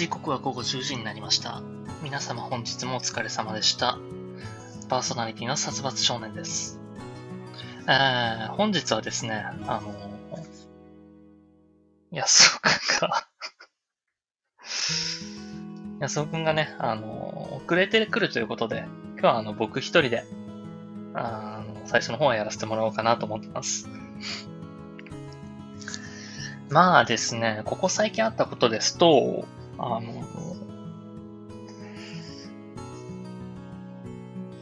時刻は午後10時になりました。皆様本日もお疲れ様でした。パーソナリティの殺伐少年です。えー、本日はですね、あのー、安尾くんが 安尾くんがね、あのー、遅れてくるということで、今日はあの、僕一人で、あの、最初の方はやらせてもらおうかなと思ってます。まあですね、ここ最近あったことですと、あの、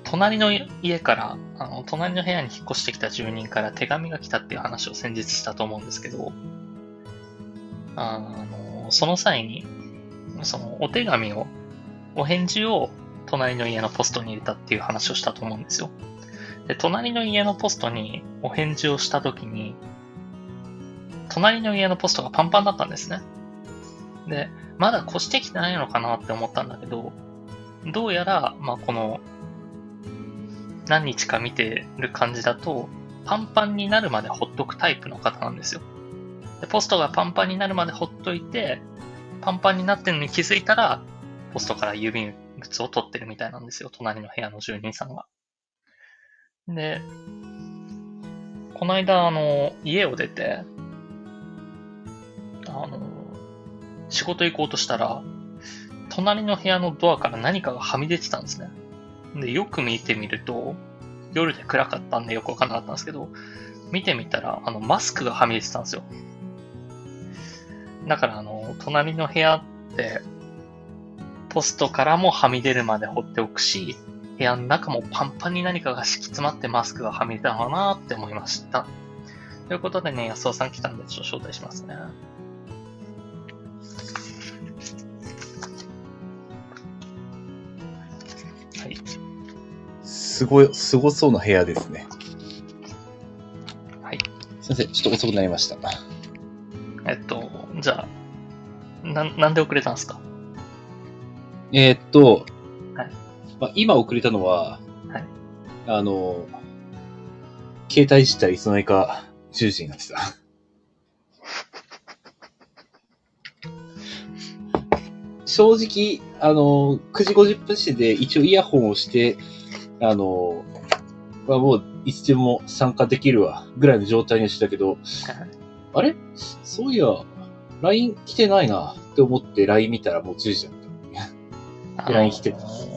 隣の家から、あの、隣の部屋に引っ越してきた住人から手紙が来たっていう話を先日したと思うんですけど、あの、その際に、そのお手紙を、お返事を隣の家のポストに入れたっていう話をしたと思うんですよ。で、隣の家のポストにお返事をしたときに、隣の家のポストがパンパンだったんですね。で、まだ越してきてないのかなって思ったんだけど、どうやら、まあ、この、何日か見てる感じだと、パンパンになるまでほっとくタイプの方なんですよ。で、ポストがパンパンになるまでほっといて、パンパンになってるのに気づいたら、ポストから郵便物を取ってるみたいなんですよ。隣の部屋の住人さんが。で、この間、あの、家を出て、あの、仕事行こうとしたら、隣の部屋のドアから何かがはみ出てたんですね。で、よく見てみると、夜で暗かったんでよくわかんなかったんですけど、見てみたら、あの、マスクがはみ出てたんですよ。だから、あの、隣の部屋って、ポストからもはみ出るまで放っておくし、部屋の中もパンパンに何かが敷き詰まってマスクがはみ出たのかなって思いました。ということでね、安尾さん来たんで、ちょっと招待しますね。すごい、すごそうな部屋ですね。はい。すいません、ちょっと遅くなりました。えっと、じゃあ、な、なんで遅れたんですか？えーっと、はいまあ、今遅れたのは、はいあの、携帯自体いつの間にか10時になってた。正直、あの、9時50分時点で一応イヤホンをして、あの、まあ、もういつでも参加できるわ、ぐらいの状態にしてたけど、あれ？そういや、LINE 来てないなって思って LINE 見たらもう10時だった。LINE 来てます。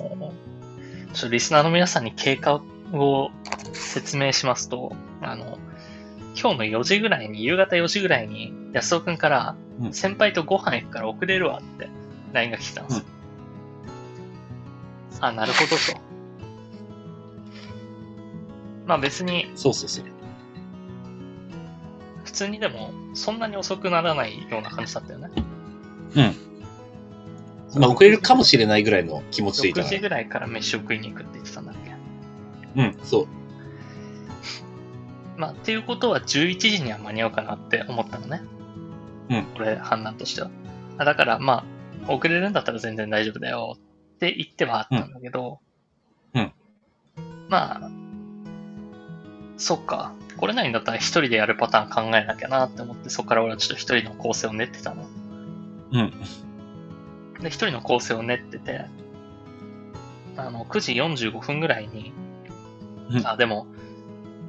ちょリスナーの皆さんに経過を説明しますと、あの、今日の4時ぐらいに、夕方4時ぐらいに、安尾くんから、うん先輩とご飯行くから遅れるわって LINE が来てたんですよ。あ、なるほどと。まあ別に、そうそうそう。普通にでも、そんなに遅くならないような感じだったよね。まあ、遅れるかもしれないぐらいの気持ちでいた6時。ぐらいから飯を食いに行くって言ってたんだっけうん、そう。まあ、っていうことは11時には間に合うかなって思ったのね。うん。これ、判断としては。あだから、まあ、遅れるんだったら全然大丈夫だよって言ってはあったんだけど、うんまあ、そっか。これないんだったら一人でやるパターン考えなきゃなって思って、そこから俺はちょっと一人の構成を練ってたの。うん。で、一人の構成を練ってて、あの、9時45分ぐらいに、うんあ、でも、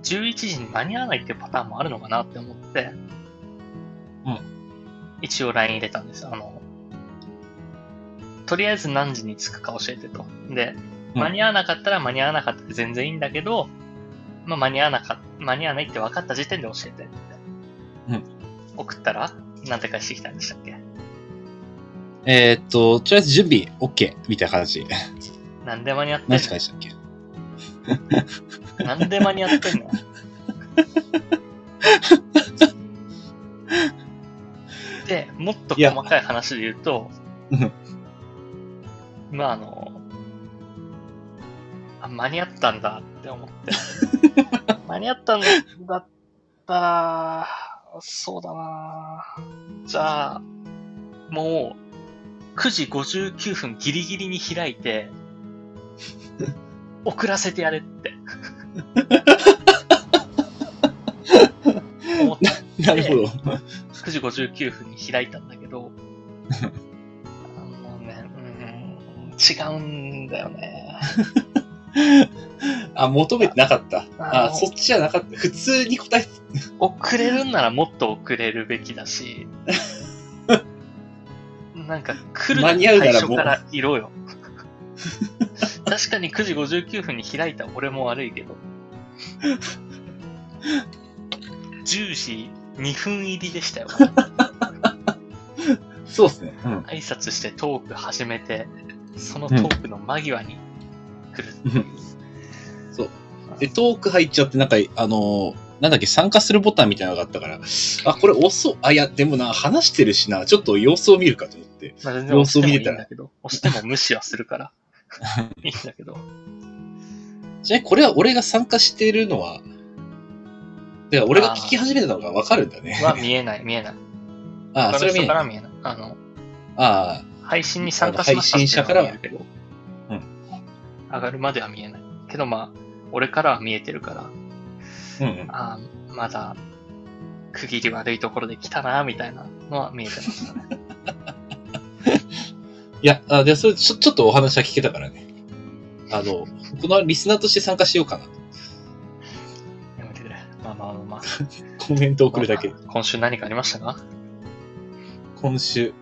11時に間に合わないっていうパターンもあるのかなって思って、うん一応 LINE 入れたんですよ。あの、とりあえず何時に着くか教えてと。で、うん間に合わなかったら間に合わなかったで全然いいんだけど、まあ、間に合わなか間に合わないって分かった時点で教えて。うん。送ったら、なんて返してきたんでしたっけ？えーっと、とりあえず準備 OK みたいな感じ。なんで間に合ってん何のて返したっけ？なんで間に合ってんの？で、もっと細かい話で言うとうん、まああの、あ、間に合ったんだって思って。間に合ったんだったら、そうだなじゃあ、もう、9時59分ギリギリに開いて、遅らせてやれって。思ってなるほど。9時59分に開いたんだけど、あ違うんだよね。あ、求めてなかった。あ、あのそっちじゃなかった。普通に答え、遅れるんならもっと遅れるべきだし、なんか来る間に合うならもう最初からいろよ。確かに9時59分に開いた俺も悪いけど。10時2分入りでしたよ。そうですね。うん。挨拶してトーク始めて、そのトークの間際に来る。そうで、トーク入っちゃって、なんか、あのーなんだっけ、参加するボタンみたいなのがあったから、あ、これ押そう。あ、いや、でもな、話してるしな、ちょっと様子を見るかと思って。まあ、全然押してもいいんだけど、押しても無視はするから、いいんだけど。ちなみにこれは俺が参加してるのは、だから俺が聞き始めたのがわかるんだね。は見えない、見えない。ああ、それは見えない。人から見えない。あの、あ配信に参加しましたっていうのは見えるけど、うん上がるまでは見えない。けどまあ、俺からは見えてるから、あ、うんうん。ああ、まだ、区切り悪いところで来たな、みたいなのは見えてましたね。いや、あで、それちょ、ちょっとお話は聞けたからね。あの、このリスナーとして参加しようかな。やめてくれ。まあまあまあまあ。コメント送るだけ。今週何かありましたか？今週。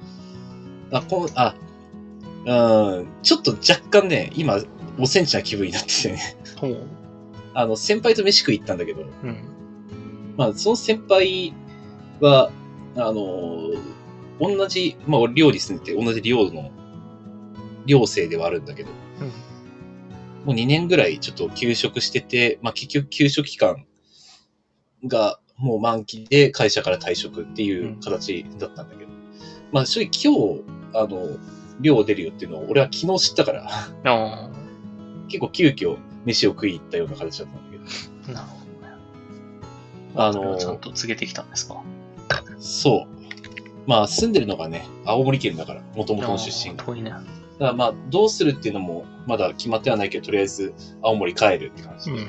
あ、こん、あ、うん、ちょっと若干ね、今、おセンチな気分になっててね。ほう。あの、先輩と飯食い行ったんだけど、うん。まあ、その先輩は、あの、同じ、まあ、俺寮に住んでて、同じ寮の、寮生ではあるんだけど、うん。もう2年ぐらいちょっと休職してて、まあ結局休職期間がもう満期で会社から退職っていう形だったんだけど、まあ正直今日、あの、寮出るよっていうのを俺は昨日知ったから、あ結構急遽飯を食い行ったような形だったんだけど、あ、なるほどね。あのちゃんと告げてきたんですか？そう。まあ住んでるのがね、青森県だから、元々の出身が。いね。だからまあどうするっていうのもまだ決まってはないけど、とりあえず青森帰るって感じで、うん。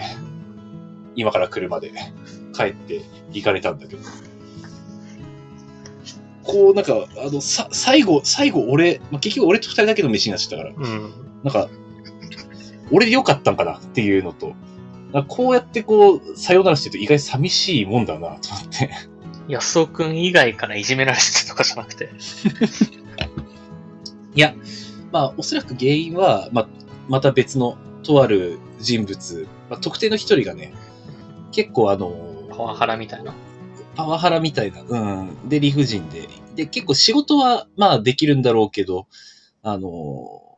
今から車で帰って行かれたんだけど。こう、なんか、あの、さ、最後、最後俺、まあ、結局俺と二人だけの飯になっちゃったから、うん。なんか、俺でよかったんかなっていうのと、こうやってこう、さよならしてると意外と寂しいもんだなと思って。安尾くん以外からいじめられてとかじゃなくて。いや、まあ、おそらく原因は、まあ、また別の、とある人物、まあ、特定の一人がね、結構あの、パワハラみたいな。パワハラみたいな、うん。で、理不尽で。で、結構仕事は、まあ、できるんだろうけど、あの、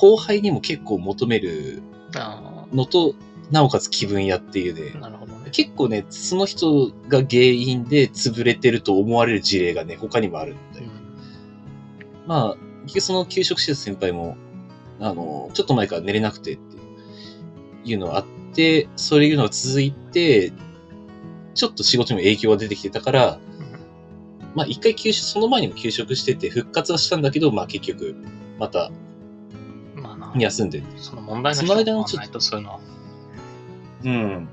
後輩にも結構求めるあのと、なおかつ気分屋っていうあ、ね、なるほどね。結構ね、その人が原因で潰れてると思われる事例がね、他にもあるんだよ。うんまあ、結局その休職してた先輩も、あの、ちょっと前から寝れなくてっていうのがあって、そういうのが続いて、ちょっと仕事にも影響が出てきてたから、まあ一回休職、その前にも休職してて復活はしたんだけど、まあ結局、また休んで。その問題の人がないとそういうのは。うん。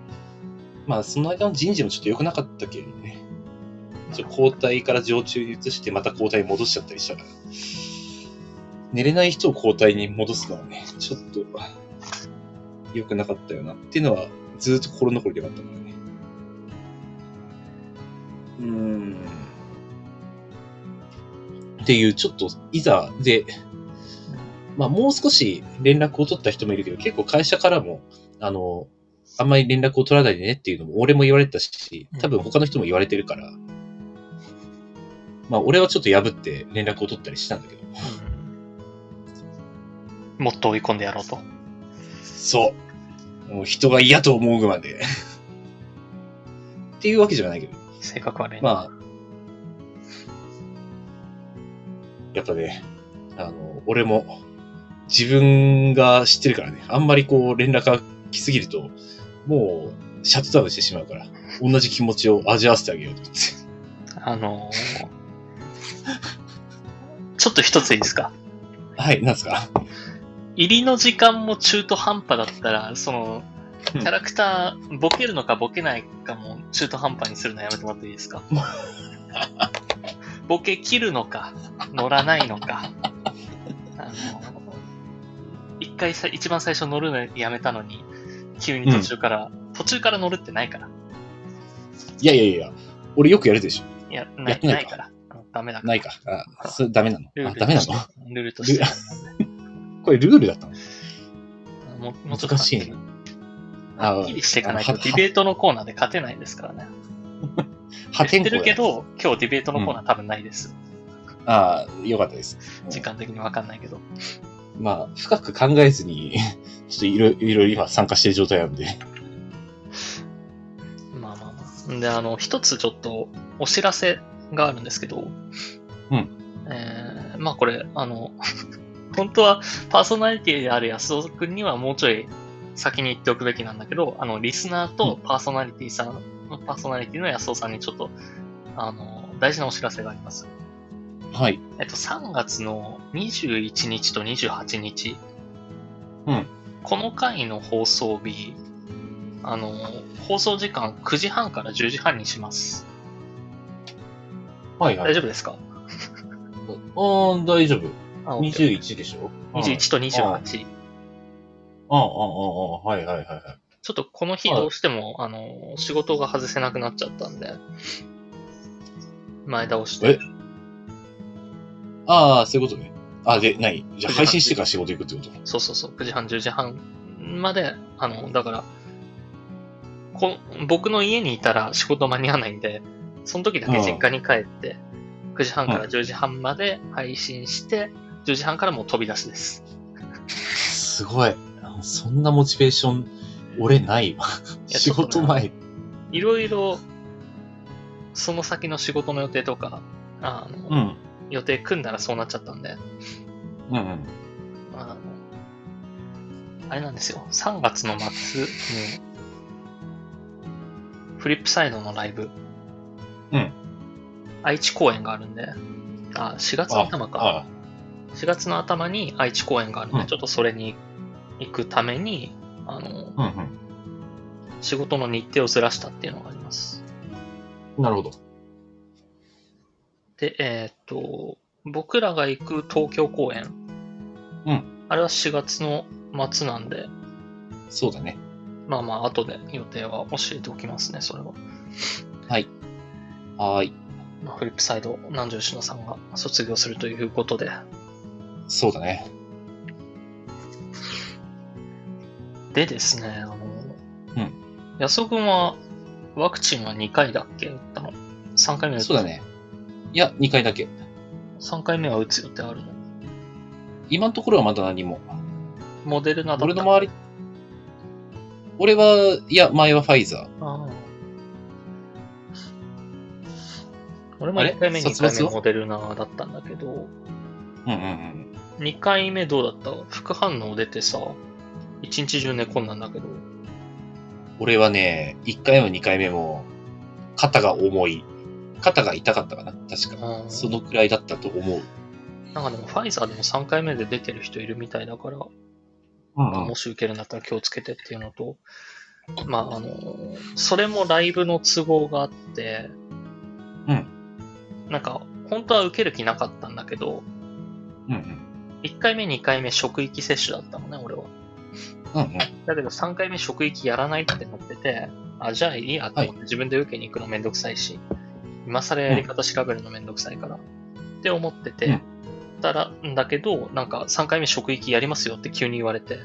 まあその間の人事もちょっと良くなかったけどね。ちょ交代から常駐に移してまた交代に戻しちゃったりしたから。寝れない人を交代に戻すのはね、ちょっと良くなかったよなっていうのはずっと心残りであったからね。うーん。っていう、ちょっと、いざで、まあもう少し連絡を取った人もいるけど、結構会社からも、あの、あんまり連絡を取らないでねっていうのも俺も言われてたし、多分他の人も言われてるから、まあ俺はちょっと破って連絡を取ったりしたんだけど、うんもっと追い込んでやろうと。そう。もう人が嫌と思うまで。っていうわけじゃないけど、性格悪いね。まあ、やっぱね、あの、俺も自分が知ってるからね、あんまりこう連絡が来すぎると、もうシャットダウンしてしまうから、同じ気持ちを味わわせてあげようと思って。あのーちょっと一ついいですか？はい、なんですか？入りの時間も中途半端だったら、その、うん。キャラクター、ボケるのかボケないかも中途半端にするのやめてもらっていいですか？ボケ切るのか、乗らないのか。回さ、一番最初乗るのやめたのに、急に途中から、途中から乗るってないから。いやいやいや、俺よくやるでしょ。いや、ないやないかないから。うんダメだ。ないか。あ、それダメなの？あ、ダメなの？ルールとして。これルールだったの？もうもうちょっと難しいねあはっきりしていかないと、ディベートのコーナーで勝てないですからね。破天荒だるけど、今日ディベートのコーナー多分ないです。ああ、よかったです。時間的にわかんないけど。まあ、深く考えずに、ちょっといろいろ今参加してる状態なんで。まあまあまあ。で、あの、一つちょっとお知らせがあるんですけど、うん。えー、まあこれ、あの、本当はパーソナリティである安尾くんにはもうちょい先に言っておくべきなんだけど、あの、リスナーとパーソナリティさん、パーソナリティの安尾さんにちょっと、あの、大事なお知らせがあります。はい。えっと、3月の21日と28日。うんこの回の放送日、あの、放送時間9時半から10時半にします。はいはい。大丈夫ですか？ああ、大丈夫。あ OK 21でしょ？21と28。ああ、ああ、ああ、はいはいはいはい。ちょっとこの日どうしても、あの、仕事が外せなくなっちゃったんで、前倒してえ？ああ、そういうことね。あ、で、何？じゃあ配信してから仕事行くってこと？そうそうそう、9時半、10時半まで、あの、だから、こ僕の家にいたら仕事間に合わないんで、その時だけ実家に帰って、9時半から10時半まで配信して、10時半からもう飛び出しです。すごい。あそんなモチベーション、俺ないわ。や仕事前。いろいろ、その先の仕事の予定とか、あの、うん。予定組んだらそうなっちゃったんで、うんうん。あの、あれなんですよ。3月の末に、フリップサイドのライブ、うん。愛知公演があるんで、あ、4月の頭か。ああ、4月の頭に愛知公演があるんで、うんちょっとそれに行くために、あの、うんうん。仕事の日程をずらしたっていうのがあります。なるほど。で、えーっと、僕らが行く東京公演。うん。あれは4月の末なんで、そうだね。まあまあ、後で予定は教えておきますね、それは。はーい。まあ、フリップサイド、南條吉野さんが卒業するということで。そうだね。でですね、あの、うん。安尾くんは、ワクチンは2回だっけ？打ったの ?3 回目打ったそうだ。ね。いや、2回だけ。3回目は打つ予定あるの？今のところはまだ何も。モデルナだった俺の周り、俺は、いや、前はファイザー。ああ俺もあれ？1回目、2卒業回目モデルナだったんだけど、うんうんうん。2回目どうだった？副反応出てさ、一日中寝込んだんだけど、俺はね、1回も2回目も、肩が重い。肩が痛かったかな確か。うんそのくらいだったと思う。なんかでもファイザーでも3回目で出てる人いるみたいだから、うんうんも。し受けるんだったら気をつけてっていうのと、まああの、それもライブの都合があって、うん。なんか、本当は受ける気なかったんだけど、うんうん。1回目、2回目職域接種だったのね、俺は。うんうん。だけど3回目職域やらないってなってて、あ、じゃあいいやと思って自分で受けに行くのめんどくさいし、今更やり方調べるのめんどくさいから、って思ってて、うんたら、んだけど、なんか3回目職域やりますよって急に言われて、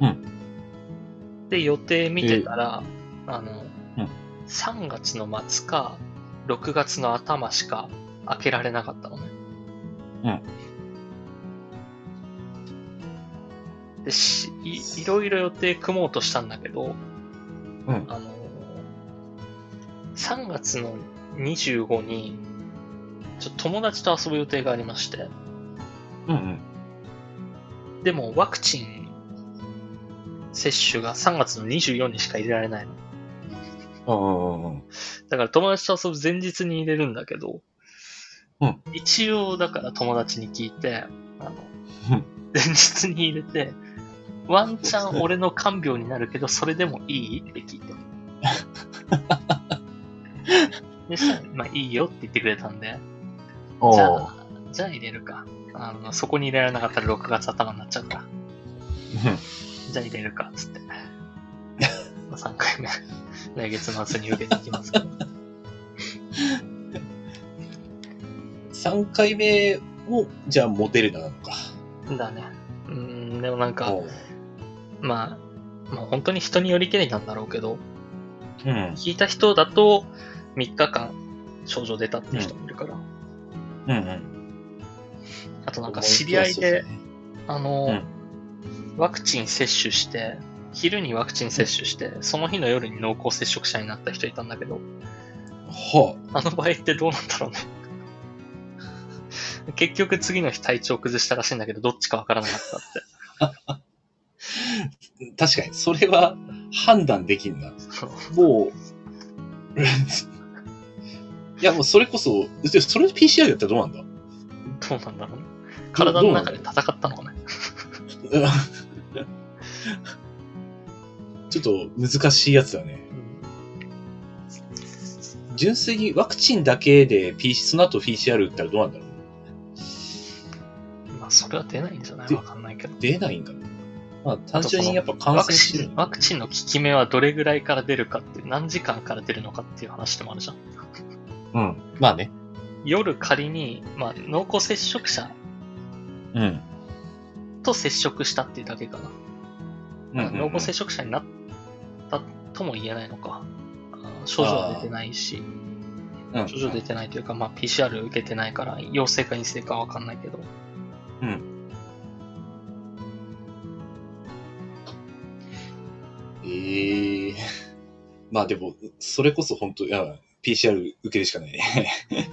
うん。で、予定見てたら、あの、うん。3月の末か、6月の頭しか開けられなかったのね。でしい、いろいろ予定組もうとしたんだけど、うん。あの、3月の25に、ちょっと友達と遊ぶ予定がありまして、うんうん。でもワクチン接種が3月の24にしか入れられないの。だから友達と遊ぶ前日に入れるんだけど、うん一応だから友達に聞いて、あのうん、前日に入れて、ワンチャン俺の看病になるけど、それでもいい？って聞いて。でしたら、まあいいよって言ってくれたんで、じゃあ、じゃあ入れるか。あの、そこに入れられなかったら6月頭になっちゃうから。じゃあ入れるか、つって。まあ3回目、来月末に受けていきますけど。3回目も、じゃあモデルナなのか。だね。うん、でもなんか、まあ、まあ本当に人によりけりなんだろうけど、うん。聞いた人だと3日間症状出たっていう人もいるから。うんうん。あとなんか知り合いで、あの、うんワクチン接種して、昼にワクチン接種して、その日の夜に濃厚接触者になった人いたんだけど、はあの場合ってどうなんだろうね。結局次の日体調崩したらしいんだけど、どっちかわからなかったって。あ、確かに、それは判断できんな。もう、いや、もうそれこそ、でそれ PCR やったらどうなんだ？どうなんだろうね。体の中で戦ったのかね。ちょっと難しいやつだね。純粋にワクチンだけで PC、その後 PCR 打ったらどうなんだろう？まあ、それは出ないんじゃない？でわかんないけど。出ないんかなまあ単純にやっぱ感染してるワクチンの効き目はどれぐらいから出るかって何時間から出るのかっていう話でもあるじゃん。うん。まあね。夜仮に、まあ、濃厚接触者うん。と接触したっていうだけかな。うんうんうん濃厚接触者になったとも言えないのか。症状は出てないし、うん症状出てないというか、まあ、PCR 受けてないから、陽性か陰性かわかんないけど。うん。ええまあでも、それこそ本当いや、PCR 受けるしかないね。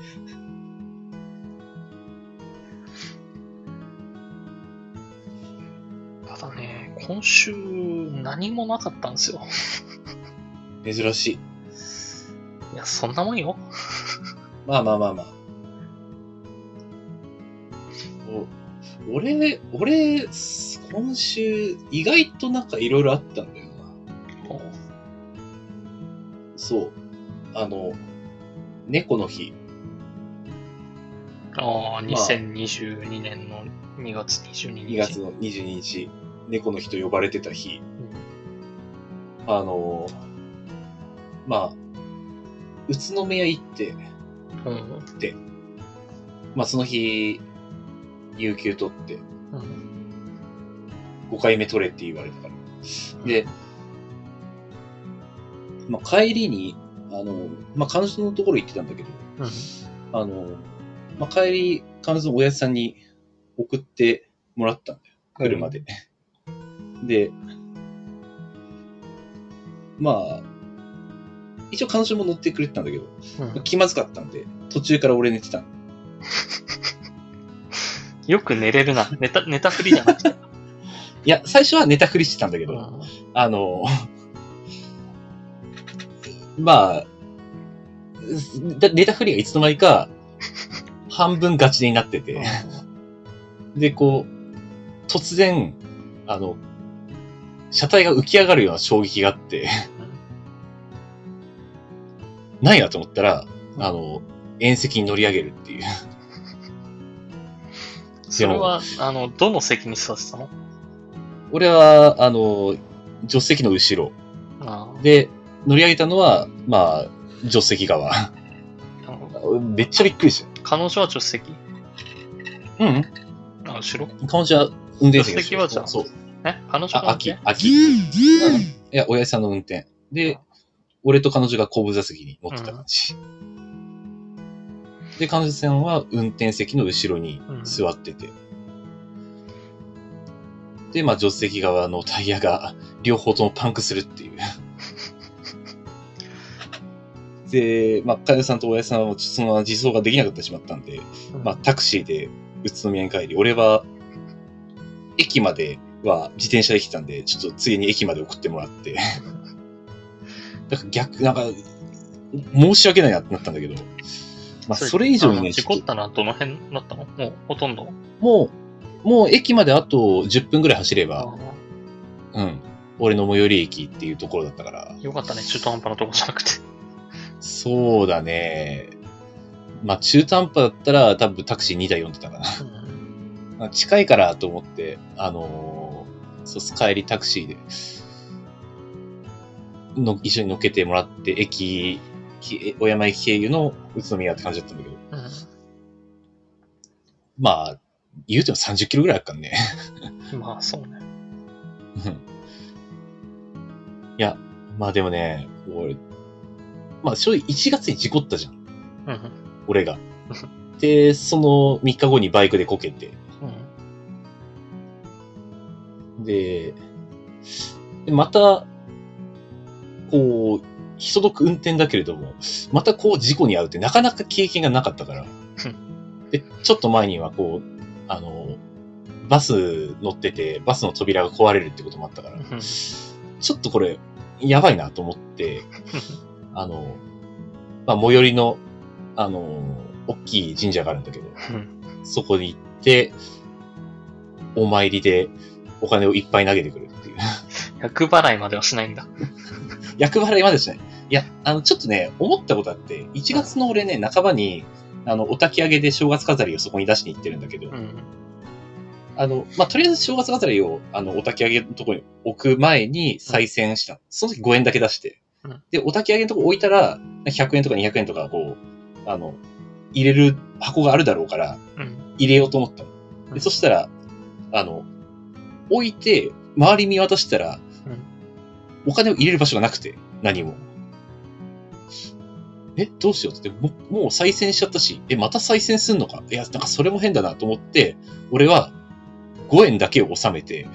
ただね、今週何もなかったんですよ。珍しい。いや、そんなもんよ。まあまあまあまあ。お俺、俺、今週、意外となんかいろいろあったんだよな。そう。あの、猫の日。ああ、2022年の2月22日。2月の22日、猫の日と呼ばれてた日。あの、まあ、宇都宮行って、うん。うん。まあその日、有給取って、うん。5回目取れって言われたから。で、まあ帰りに、あの、まあ彼女のところ行ってたんだけど、うん。あの、まあ帰り、彼女のおやつさんに送ってもらったんだよ。車で。で、まあ、一応彼女も乗ってくれてたんだけど、うん気まずかったんで、途中から俺寝てたの よく寝れるな。寝た、寝たふりじゃなくて。いや、最初は寝たふりしてたんだけど、うんあの、まあ、だ寝たふりがいつの間にか、半分ガチになってて、で、こう、突然、あの、車体が浮き上がるような衝撃があって、ないなと思ったら、あの、縁石に乗り上げるっていう。それは、あの、どの席に座ってたの？俺は、あの、助手席の後ろ。ああで、乗り上げたのは、まあ、助手席側。めっちゃびっくりした。彼女は助手席？うん。あ、後ろ？彼女は運転席助手席はじゃあそう。え？彼女あ、が秋、秋。いや、親父さんの運転。で、俺と彼女が後部座席に乗ってた感じ。で、彼女さんは運転席の後ろに座ってて。で、まあ、助手席側のタイヤが両方ともパンクするっていう。で、まあ、彼女さんと親父さんはそのまま自走ができなくなってしまったんで、まあ、タクシーで宇都宮に帰り、俺は、駅までは自転車で来たんで、ちょっとついに駅まで送ってもらって、だから逆、なんか、申し訳ないなってなったんだけど、まあ、それ以上にね、あ事故ったのはどの辺だったの？もう、ほとんど？もう、もう駅まであと10分ぐらい走れば、うん、俺の最寄り駅っていうところだったから、よかったね、中途半端なとこじゃなくて。そうだね。まあ、中途半端だったら多分タクシー2台呼んでたかな。近いからと思って、あのーそう帰りタクシーで、の、一緒に乗っけてもらって、駅、き小山駅経由の宇都宮って感じだったんだけど、うん。まあ、言うても30キロぐらいあるからね。まあ、そうね。うんいや、まあでもね、俺、まあ正直1月に事故ったじゃん、うん。俺が。で、その3日後にバイクでこけて、うん。で、でまた、こう、人く運転だけれども、またこう事故に遭うってなかなか経験がなかったから。で、ちょっと前にはこう、あの、バス乗ってて、バスの扉が壊れるってこともあったから、うん。ちょっとこれ、やばいなと思って、あの、まあ、最寄りの、あの、大きい神社があるんだけど、そこに行って、お参りでお金をいっぱい投げてくるっていう。役払いまではしないんだ。役払いまでしない。いや、あの、ちょっとね、思ったことあって、1月の俺ね、半ばに、あの、お焚き上げで正月飾りをそこに出しに行ってるんだけど、うん。あの、まあ、とりあえず正月飾りを、あの、お焚き上げのところに置く前に再選した。その時5円だけ出してうん。で、お焚き上げのとこ置いたら、100円とか200円とか、こう、あの、入れる箱があるだろうから、うん。入れようと思ったの。で、うんそしたら、あの、置いて、周り見渡したら、お金を入れる場所がなくて、何も。え、どうしようって言って、ももう再選しちゃったし、え、また再選すんのか？いや、なんかそれも変だなと思って、俺は5円だけを納めて、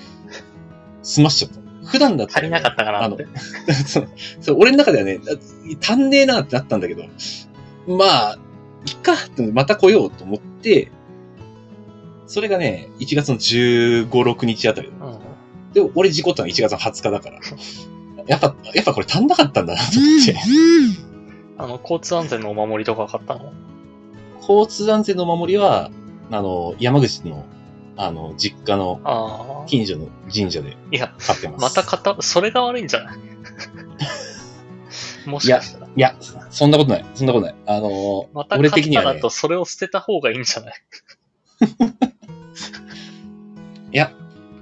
済ましちゃった。普段だったらね、足りなかったかなって。そうそう、俺の中ではね、あ足んねえなってなったんだけど、まあ、いっかってまた来ようと思って、それがね、1月の15、6日あたり。うん。で、俺事故ったの1月の20日だから。やっぱ、やっぱこれ足んなかったんだなと思って。あの、交通安全のお守りとか買ったの？交通安全のお守りは、あの、山口の、あの、実家の。近所の神社でいや、買ってます。また買った、それが悪いんじゃない？もしかしたら。いや、そんなことない。そんなことない。あの、また買俺的にはねったらと、それを捨てた方がいいんじゃない？いや、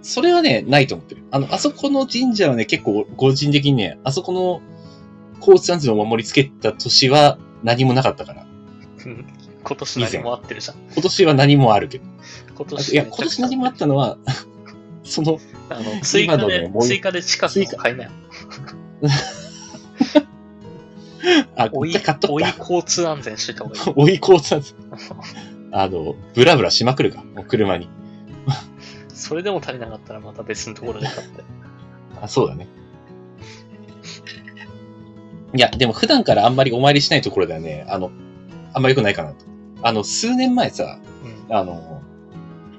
それはね、ないと思ってる。あの、あそこの神社はね、結構個人的にね、あそこの交通安全のお守りつけた年は何もなかったから。う ん今年何も合ってるじゃん。今年は何もあるけど。今年いや、今年何もあったのは、その、あの、追加で、追加で近くの買いなよ。あ、追い一回買っと追い。交通安全しといた方がいい。追い交通安全。あの、ブラブラしまくるか、もう車に。それでも足りなかったらまた別のところで買って。あ、そうだね。いや、でも普段からあんまりお参りしないところではね、あの、あんま良くないかなと。あの、数年前さ、うん。あの、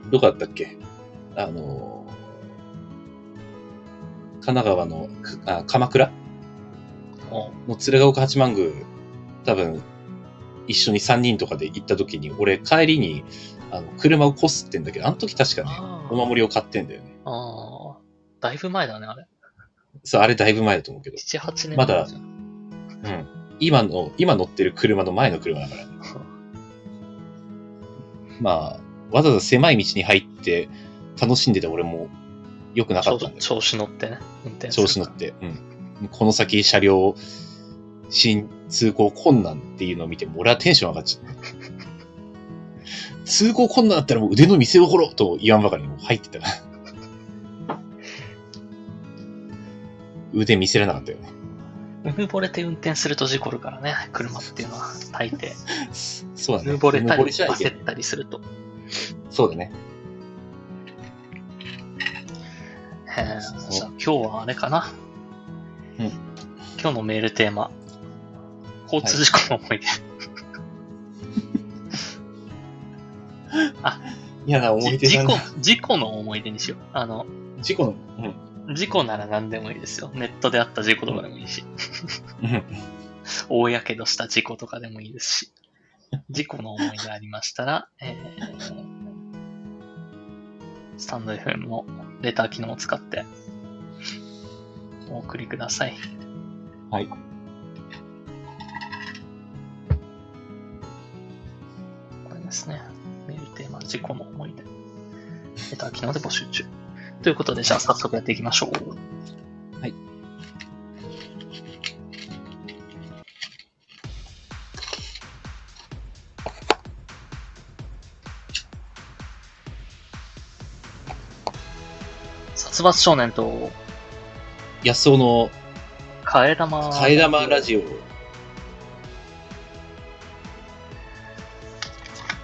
どこだったっけ？あの、神奈川のくあ鎌倉？おの鶴岡八幡宮、多分、一緒に3人とかで行った時に、俺帰りに、あの、車をこすってんだけど、あの時確かね、あお守りを買ってんだよね。ああ。だいぶ前だね、あれ。そう、あれだいぶ前だと思うけど。7、8年まだ前じゃん。うん。今の、今乗ってる車の前の車だからね。まあ、わざわざ狭い道に入って楽しんでた俺も良くなかったんだよ。調子乗ってね。運転調子乗って。うん。この先車両、新通行困難っていうのを見ても俺はテンション上がっちゃった。通行困難だったらもう腕の見せ所と言わんばかりに入ってた。腕見せられなかったよね。うぬぼれて運転すると事故るからね、車っていうのは、大抵。そうだね。うぬぼれたり、焦ったりすると。そうだね。へえじゃあ今日はあれかな。うん今日のメールテーマ。交通事故の思い出。嫌な思い出じ事。故、事故の思い出にしよう。あの、事故の、うん。事故なら何でもいいですよ。ネットであった事故とかでもいいし。うん大やけどした事故とかでもいいですし。事故の思い出ありましたら、えー、スタンド FM のレター機能を使ってお送りください。はい。これですね。メールテーマ、事故の思い出。レター機能で募集中。ということで、じゃあ早速やっていきましょう。はい。殺伐少年と安尾の替え玉。替え玉ラジオ。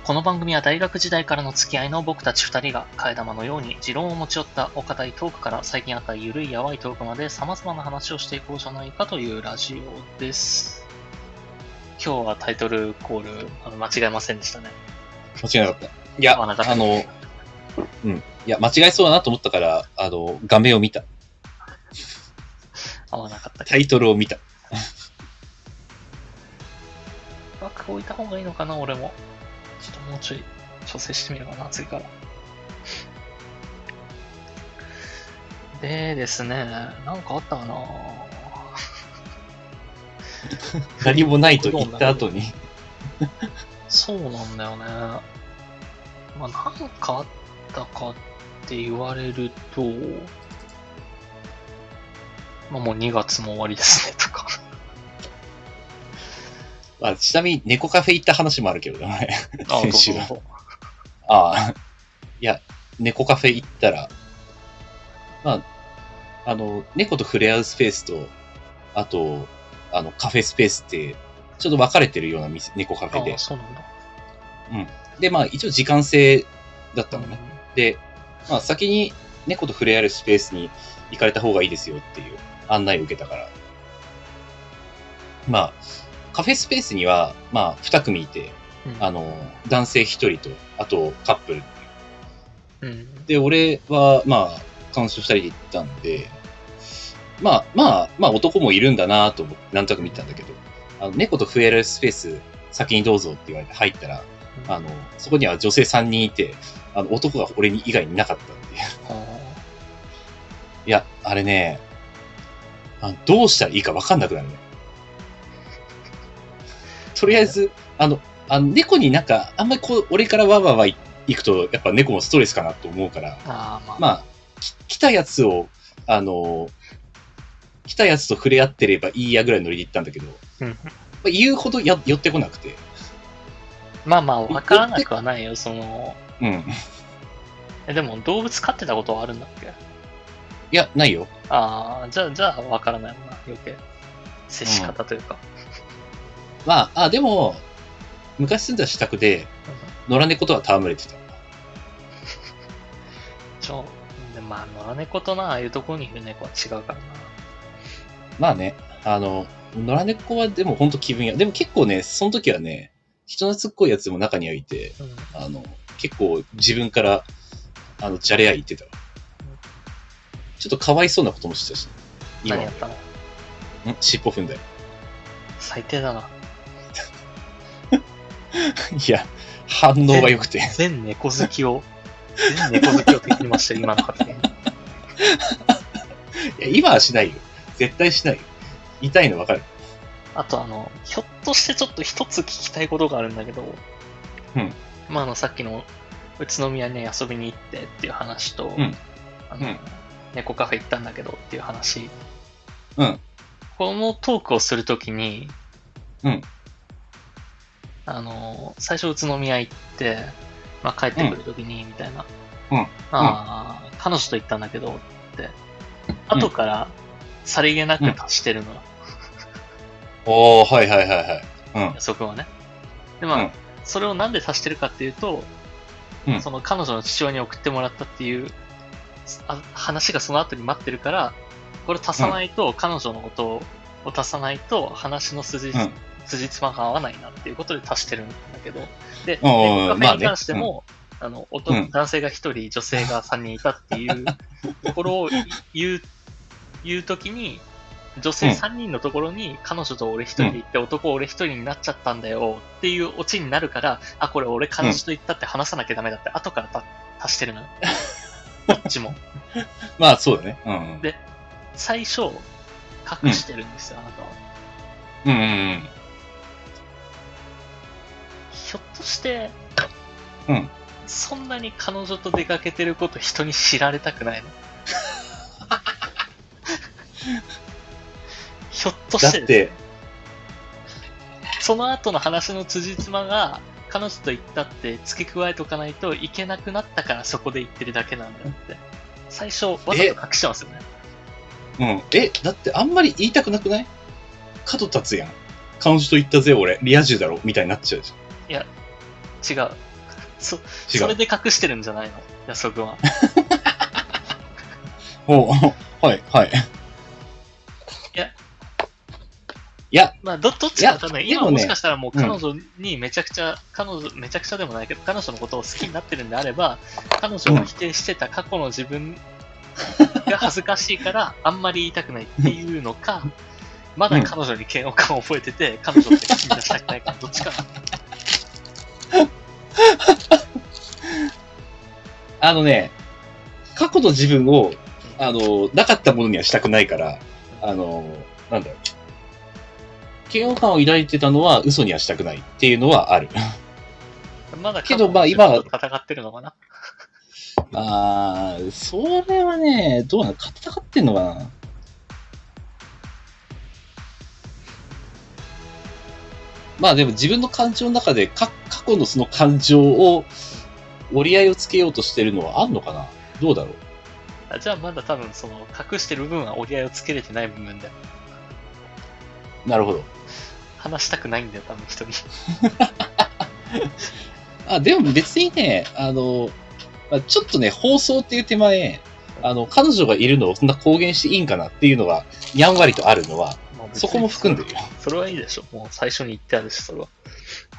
この番組は大学時代からの付き合いの僕たち二人が替え玉のように持論を持ち寄ったお堅いトークから最近あったゆるいやわいトークまで様々な話をしていこうじゃないかというラジオです。今日はタイトルコールあの間違えませんでしたね。間違いなかった。いや、あの、うん。いや、間違えそうだなと思ったから、あの、画面を見た。合わなかったけタイトルを見た。ど。バッグ置いた方がいいのかな、俺も。もうちょい調整してみようかな、次から。でですね、なんかあったかな 何もないと言った後に。そうなんだよね。まあ、なんかあったかって言われると、まあもう2月も終わりですね、とか。まあ、ちなみに猫カフェ行った話もあるけどね。あ先週どうぞどうぞああ。いや、猫カフェ行ったら、まあ、あの、猫と触れ合うスペースと、あと、あの、カフェスペースって、ちょっと分かれてるような店猫カフェであ。そうなんだ。で、まあ、一応時間制だったのね。で、まあ、先に猫と触れ合えるスペースに行かれた方がいいですよっていう案内を受けたから。まあ、カフェスペースには、まあ、二組いて、うんあの、男性一人と、あとカップルううん。で、俺は、まあ、彼女二人で行ったんで、まあ、まあ、まあ、男もいるんだなと思って、なんとなく見てたんだけど、あの、猫と増えられるスペース、先にどうぞって言われて入ったら、あの、そこには女性三人いて、あの、男が俺に以外にいなかったっていう。あいや、あれね、あのどうしたらいいか分かんなくなるね。とりあえず、あの、あの猫になんか、あんまりこう、俺からわわわ行くと、やっぱ猫もストレスかなと思うから、あー、まあ、まあ、き来たやつを、あの、来たやつと触れ合ってればいいやぐらいのノリで行ったんだけど、うんまあ、言うほどや寄ってこなくて、まあまあ、わからなくはないよ、その、うん。いえ、でも動物飼ってたことはあるんだっけ？や、ないよ。ああ、じゃあ、じゃあ、わからないもんな、余計。接し方というか。まあ、あ、でも、昔住んだ自宅で、野良猫とは戯れてた。ちょ、でまあ、野良猫とな、ああいうところにいる猫は違うからな。まあね、あの、野良猫はでも本当気分や、でも結構ね、その時はね、人懐っこいやつも中にはいて、うん。あの、結構自分から、あの、じゃれ合い言ってたわ。ちょっとかわいそうなこともしてたし、今は何やったの？ん？尻尾踏んだよ。最低だな。いや、反応が良くて。全猫好きを、全猫好きを敵にましたよ、今の発言。いや、今はしないよ。絶対しないよ。痛いの分かる。あと、あの、ひょっとしてちょっと一つ聞きたいことがあるんだけど、うん。まあ、あの、さっきの、宇都宮に遊びに行ってっていう話と、んあの、うん猫カフェ行ったんだけどっていう話。うん。このトークをするときに、うん。あの、最初宇都宮行って、まあ、帰ってくるときに、みたいな。うんああ、彼女と行ったんだけど、って。後から、さりげなく足してるのよ。おー、はいはいはいはい。うん。そこはね。で、まあ、うんそれをなんで足してるかっていうと、うんその彼女の父親に送ってもらったっていうあ話がその後に待ってるから、これ足さないと、彼女のことを足さないと話の筋、うん筋つまが合わないなっていうことで足してるんだけど、で、カフまあねェに関しても、あの、男うん男性が一人、女性が三人いたっていう ところを言う、言うときに、女性うん3人のところに、彼女と俺一人で行って、男俺一人になっちゃったんだよっていうオチになるから、あ、これ俺彼女と行ったって話さなきゃダメだって、後からた足してるのよ。どっちも。まあそうだね。うんうん。で最初、隠してるんですよ、あなたは。うんうんうん。ひょっとして、うんそんなに彼女と出かけてること人に知られたくないの？ひょっとしてだって、その後の話の辻褄が、彼女と行ったって付け加えとかないといけなくなったからそこで言ってるだけなんだよって。最初、わざと隠してますよね。うん。え、だってあんまり言いたくなくない？角立つやん。彼女と言ったぜ、俺。リア充だろみたいになっちゃうじ 違う。そ。それ。で隠してるんじゃないの？安尾君は。おはい、はい。いや。いや、まあ、ど、どっちかわかんない。いやでもね今もしかしたらもううん彼女にめちゃくちゃ、彼女、めちゃくちゃでもないけど、彼女のことを好きになってるんであれば、彼女が否定してた過去の自分が恥ずかしいから、あんまり言いたくないっていうのか、まだ彼女に嫌悪感を覚えてて、彼女って口に出したくないか、どっちかな。あのね、過去の自分を、あの、なかったものにはしたくないから、あの、なんだろう。嫌悪感を抱いてたのは嘘にはしたくないっていうのはある。まだけどまあ今彼女と戦ってるのかな？あー、それはね、どうなの？戦ってんのかな？まあでも自分の感情の中でか過去のその感情を折り合いをつけようとしてるのはあんのかな？どうだろう？あじゃあまだ多分その隠してる部分は折り合いをつけれてない部分でなるほど。話したくないんだよ、多分人に。あ、でも別にね、あの、まあちょっとね、放送っていう手前、あの、彼女がいるのをそんな公言していいんかなっていうのが、やんわりとあるのは、そこも含んでるよ。それはいいでしょ。もう最初に言ってあるし、それは。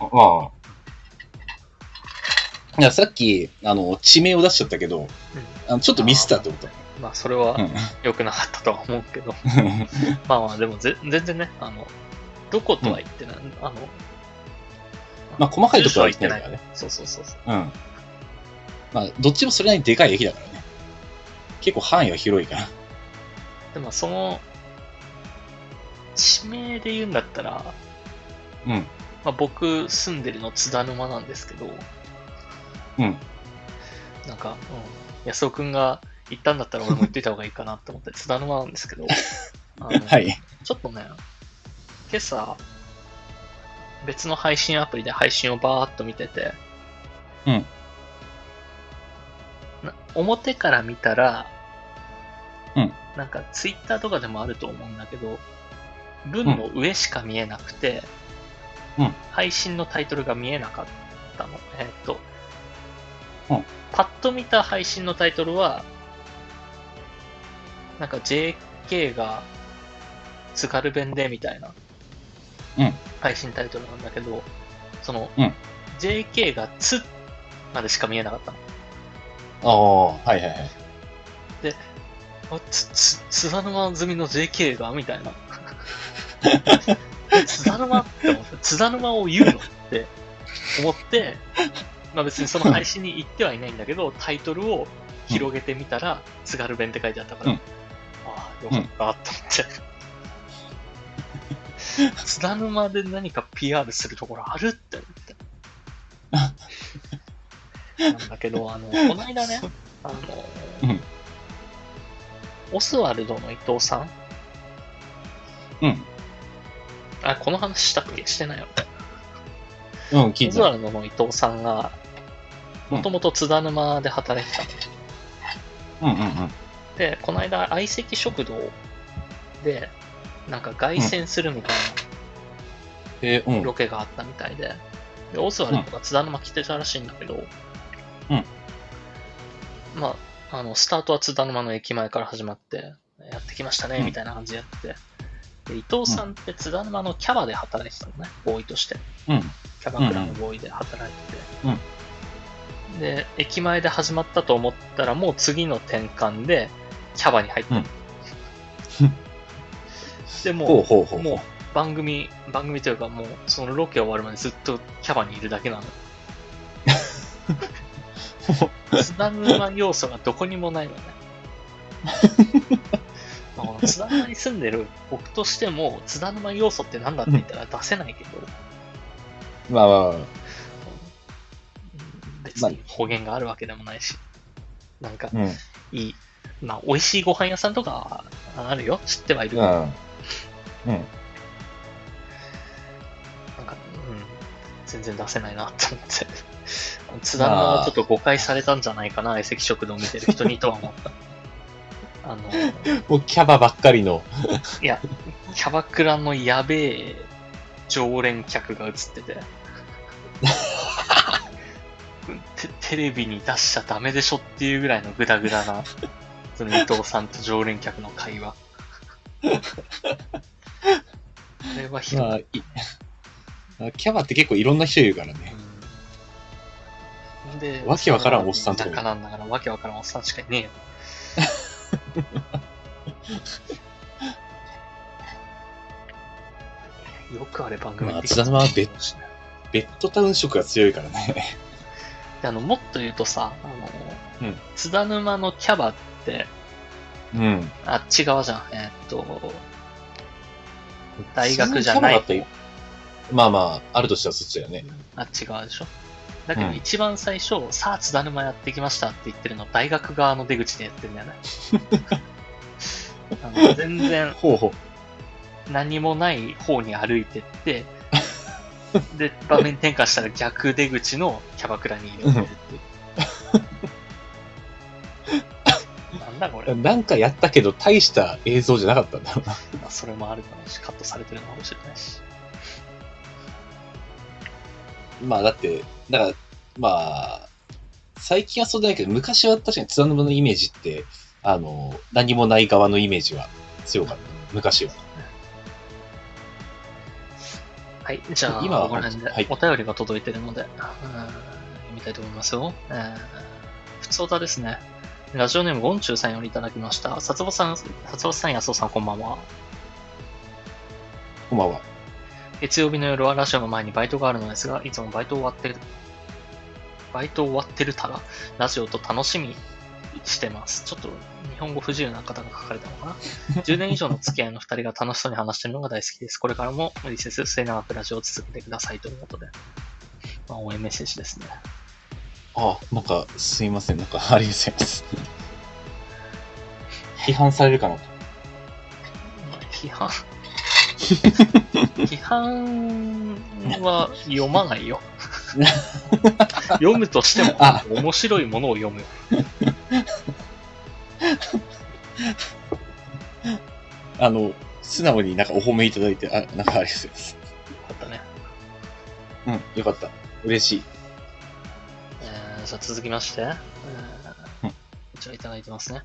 ああ。いや、さっき、あの、地名を出しちゃったけど、あのちょっとミスったって思っまあ、それは。良くなかったとは思うけど。まあまあ、でもぜ全然ね、あの、どことは言ってない。あの、まあ、細かいところは住所は言ってない言ってないからね。そうそうそうそう。うん。まあ、どっちもそれなりにでかい駅だからね。結構範囲は広いから。でも、その、地名で言うんだったら、うん。まあ、僕住んでるの津田沼なんですけど、うん。なんか、うん、安尾くんが言ったんだったら俺も言っといた方がいいかなと思って、津田沼なんですけど、はい。ちょっとね、今朝、別の配信アプリで配信をバーっと見てて、うんな表から見たら、うんなんかツイッターとかでもあると思うんだけど、文の上しか見えなくて、うん配信のタイトルが見えなかったの。えーっと、うんパッと見た配信のタイトルは、なんか JK が津軽弁でみたいなうん配信タイトルなんだけど、その、うん JK がつまでしか見えなかったの。ああ、はいはいはい。あ、つ、つ、津田沼済みの JK がみたいな。津田沼って思って、津田沼を言うのって思って、まあ別にその配信に行ってはいないんだけど、タイトルを広げてみたら、津軽弁って書いてあったから、うんああ、よかったと思って。津田沼で何か PR するところあるって思って。なんだけど、あの、この間ね、あの、うんオスワルドの伊藤さんうん。あ、この話したっけ？してないよ。うん、聞いルドの伊藤さんが、もともと津田沼で働いてたの。うんうんうん。で、この間、相席食堂で、なんか凱旋するみたい。なんロケがあったみたいで、でオスワルドが津田沼来てたらしいんだけど、うんまあ、あの、スタートは津田沼の駅前から始まって、やってきましたね、うんみたいな感じでやって、で伊藤さんって津田沼のキャバで働いてたのね、ボーイとして。うん。キャバクラのボーイで働いてて。で、駅前で始まったと思ったら、もう次の転換で、キャバに入った。うん で、もほうほうほうう、もうほ番組、番組というかもう、そのロケ終わるまでずっとキャバにいるだけなの。津田沼要素がどこにもないのね。まあこの津田沼に住んでる僕としても、津田沼要素って何だって言ったら出せないけど、う。まあまあまあ。別に方言があるわけでもないし。なんか、うん。いい、まあ、美味しいご飯屋さんとかあるよ。知ってはいる。うん。うん。なんか、うん、全然出せないなって思って。津田沼はちょっと誤解されたんじゃないかな、相席食堂見てる人にとは思った。あの、もうキャバばっかりの。いや、キャバクラのやべえ常連客が映ってて。テテレビに出しちゃダメでしょっていうぐらいのグダグダな、その伊藤さんと常連客の会話。これはひどい。まあ、いキャバって結構いろんな人いるからね。うんで、わけわからんおっさんとかなんだから、わけわからんおっさんしかいねえよ。よくあれ番組まあで津田沼は別ベッドタウン色が強いからね。であの、もっと言うとさ、あの、うん津田沼のキャバって、うん。あっち側じゃん。えーっと、大学じゃないまあまあ、あるとしたらそっちだよね。あっち側でしょ。だけどうん一番最初、さあ津田沼やってきましたって言ってるの、大学側の出口でやってるんだよね。あの全然ほうほう。何もない方に歩いてって、で、場面転換したら逆出口のキャバクラに入れてるっていう。なんだこれ。なんかやったけど、大した映像じゃなかったんだろうな。まあ、それもあるかもし、カットされてるのかもしれないし。まあだって、だから、まあ、最近はそうだけど、昔は確かに津田沼のイメージって、あの、何もない側のイメージは強かった。昔は。はい、じゃあ、今はこの辺ではいお便りが届いてるので、うん読みたいと思いますよ。えー、普通歌ですね。ラジオネーム、ゴンチュウさんよりいただきました。さつぼさん、さつぼさん、やそうさん、こんばんは。こんばんは。月曜日の夜はラジオの前にバイトがあるのですが、いつもバイト終わってる、バイト終わってるたら、ラジオと楽しみしてます。ちょっと日本語不自由な方が書かれたのかな ?10 年以上の付き合いの2人が楽しそうに話してるのが大好きです。これからも無理せず末永くラジオを続けてくださいということで。まあ、応援メッセージですね。あ、なんか、すいません。なんか、ありがとうございます。批判されるかなと。まあ批判 批判は読まないよ。読むとしてもあ面白いものを読むよ。あの、素直になんかお褒めいただいて、あ、なんかありがとうございます。よかったね。うん、よかった。嬉しい。えーじゃあ続きまして、えーうんこちらいただいてますね。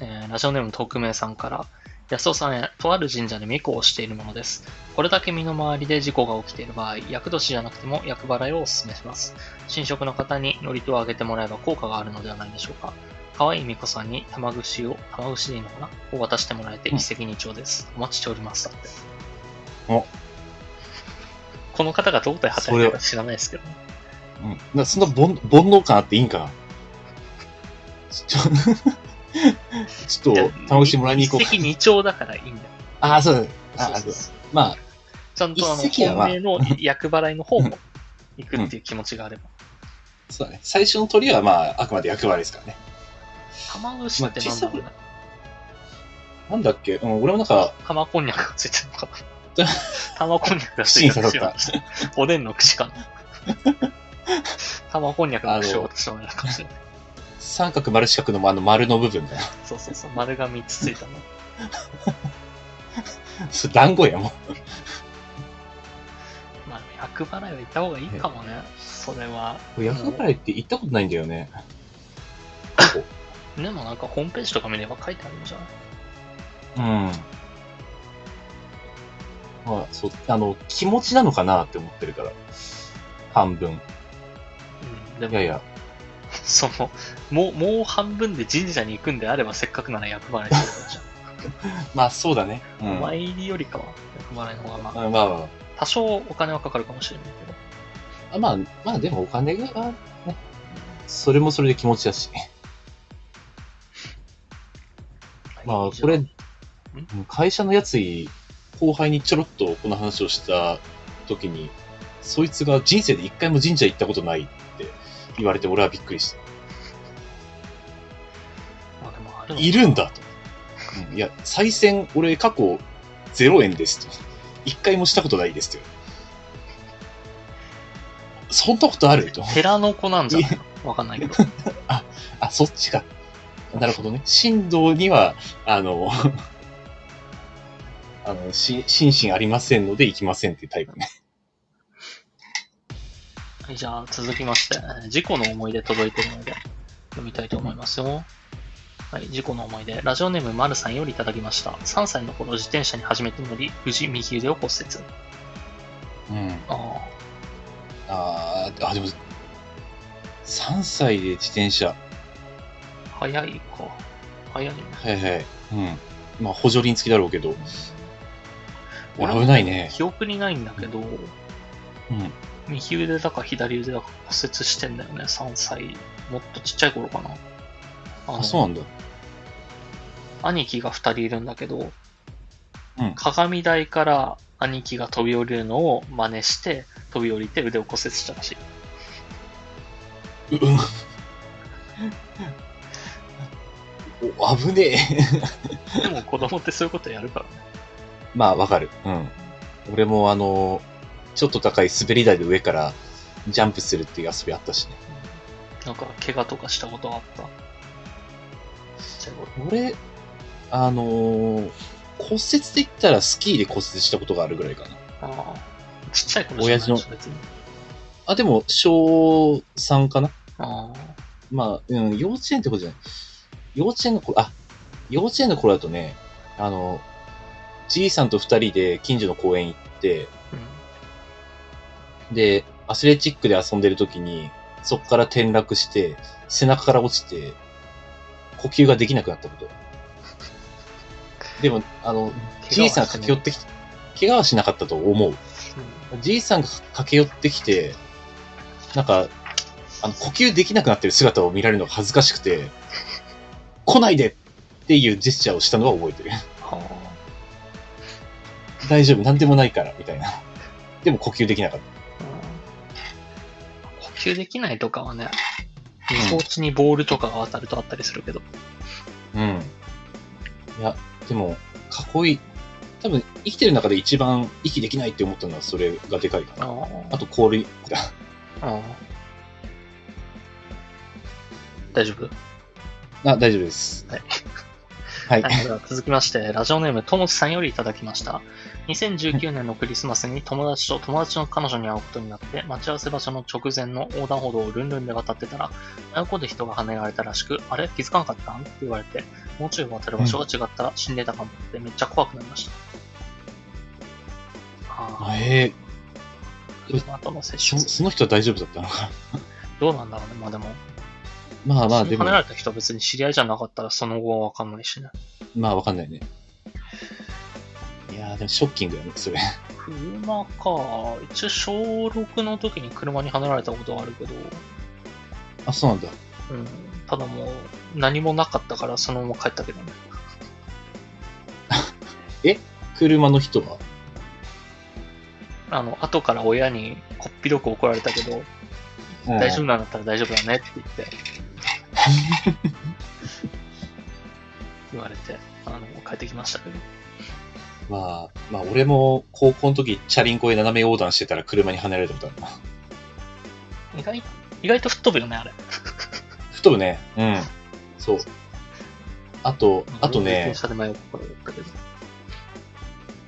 えーラジオネーム匿名さんから、安尾さんへ、とある神社で巫女をしているものです。これだけ身の回りで事故が起きている場合、厄年じゃなくても厄払いをお勧めします。新職の方に祝詞をあげてもらえば効果があるのではないでしょうか。可愛い巫女さんに玉串を、玉串でいいのかなを渡してもらえてうん一石二鳥です。お待ちしております。だって。おこの方がどこで働いてるか知らないですけどね。うん。なそんな煩煩悩感あっていいんかな？ちょっと、玉串もらいに行こうか一石。二鳥だからいいんだよ。ああ、そうだね。ああ、そうそうまあ、ちゃんとあの、本命の厄払いの方も行くっていう気持ちがあれば。そうだね。最初の鳥はまあ、あくまで役割ですからね。玉串ってなんだろうね。なんだっけ？うん、俺もなんか、玉こんにゃくがついてるのかな。玉こんにゃくがついてるのかおでんの串かな。玉こんにゃくの串を渡したのかもしれない。三角丸四角のあの丸の部分だよ。そうそうそう。丸が3つついたの。それ団子やもん。まあ、厄払いは行った方がいいかもね。それは。役払いって行ったことないんだよね。でもなんかホームページとか見れば書いてあるんじゃない？うん。まあ、そう、あの、気持ちなのかなって思ってるから。半分。うん。でも、いやいや、その、もう、もう半分で神社に行くんであれば、せっかくなら厄払いするじゃん。まあそうだね。うん。お参りよりかは、厄払いの方が、まあ、あまあま多少お金はかかるかもしれないけど。あ、まあ、まあでもお金が、ね、それもそれで気持ちだし。まあ、これ、会社のやつに、後輩にちょろっとこの話をした時に、そいつが人生で一回も神社行ったことないって言われて俺はびっくりした。いるんだと。うんいや、再選、俺過去0円ですと。一回もしたことないですと。そんなことある？と。寺の子なんじゃない？のわかんないけど。あ、そっちか。なるほどね。神道には、あの、あの、し、心身ありませんので行きませんっていうタイプね。はい、じゃあ続きまして、事故の思い出届いてるので、読みたいと思いますよ。はい、事故の思い出。ラジオネームまるさんよりいただきました。3歳の頃自転車に初めて乗り、無事右腕を骨折。うん。ああーあ、でも、3歳で自転車。あ、早いか。早いね。はいはい。うん。まあ、補助輪付きだろうけど。俺危ないね。記憶にないんだけど、うん。右腕だか左腕だか骨折してんだよね、3歳。もっとちっちゃい頃かな。ああ、そうなんだ。兄貴が2人いるんだけど、うん鏡台から兄貴が飛び降りるのを真似して、飛び降りて腕を骨折したらしい。ううん。お、危ねえ。でも子供ってそういうことやるからね。まあ、わかる。うん。俺もあの、ちょっと高い滑り台で上からジャンプするっていう遊びあったしね。なんか、怪我とかしたことあった？俺、あのー骨折で言ったらスキーで骨折したことがあるぐらいかな。ああ。ちっちゃい頃じゃない？でしょ、別に。あ、でも、小3かな？ああ。まあ、うん、幼稚園ってことじゃない。幼稚園の頃、あ、幼稚園の頃だとね、あの、じいさんと二人で近所の公園行って、うん。で、アスレチックで遊んでる時に、そこから転落して、背中から落ちて、呼吸ができなくなったこと。でも、あの、じいさんが駆け寄ってきて、怪我はしなかったと思う。じいさんが駆け寄ってきて、なんか、あの、呼吸できなくなってる姿を見られるのが恥ずかしくて、来ないでっていうジェスチャーをしたのは覚えてる。は大丈夫、なんでもないから、みたいな。でも呼吸できなかっあ。うん呼吸できないとかはね、みそちにボールとかが当たるとあったりするけど。た。うん。いや、でも、かっこいい。多分、生きてる中で一番息できないって思ったのはそれがでかいかな。あと、氷だ。ああ。大丈夫？あ、大丈夫です。はい。はい。続きまして、ラジオネームともちさんよりいただきました。2019年のクリスマスに友達と友達の彼女に会うことになって、待ち合わせ場所の直前の横断歩道をルンルンで渡ってたら、真横で人が跳ねられたらしく、あれ？気づかなかった？んって言われて、もうちょい渡る場所が違ったら死んでたかもってめっちゃ怖くなりました。ああ、え車との接触。その人は大丈夫だったのか？どうなんだろうね。まあでも、な。まあまあ、でも跳ね、られた人は別に知り合いじゃなかったらその後はわかんないしね。まあわかんないね。いやー、でもショッキングだね、それ。車か。一応小6の時に車にはねられたことはあるけど、あ、そうなんだ。うん。ただもう、何もなかったからそのまま帰ったけどね。車の人は？あの、後から親にこっぴどく怒られたけど、大丈夫なんだったら大丈夫だねって言って。言われて、あの、帰ってきましたけど。まあ、まあ俺も高校の時、チャリンコで斜め横断してたら車に跳ねられたことあるな。意外、意外と吹っ飛ぶよね、あれ。吹っ飛ぶね。うん。そう。あと、あとね。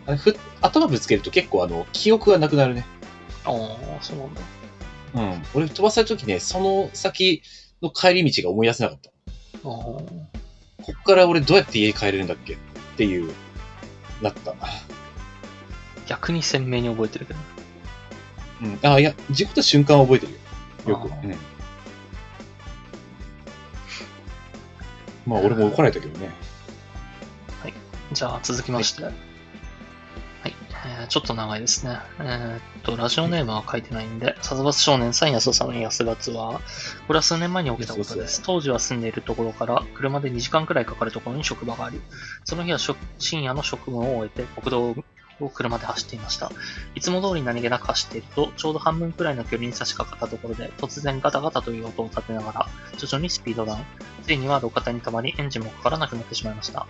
あれふ頭ぶつけると結構あの、記憶がなくなるね。ああ、そうなんだ。うん。俺飛ばされた時ね、その先の帰り道が思い出せなかった。ああ。こっから俺どうやって家帰れるんだっけっていう、なった。逆に鮮明に覚えてるけど。うん。あ、いや、事故った瞬間は覚えてるよ。よく。うん。まあ俺も怒られたけどね。じゃあ続きまして。はい。えーちょっと長いですね。えーっと、ラジオネームは書いてないんで、殺伐少年さん安さんの安伐は、これは数年前に起きたことです。当時は住んでいるところから、車で2時間くらいかかるところに職場があり、その日は職深夜の職務を終えて、国道をを車で走っていました。いつも通り何気なく走っていると、ちょうど半分くらいの距離に差し掛かったところで、突然ガタガタという音を立てながら、徐々にスピードダウン。ついには路肩に止まり、エンジンもかからなくなってしまいました。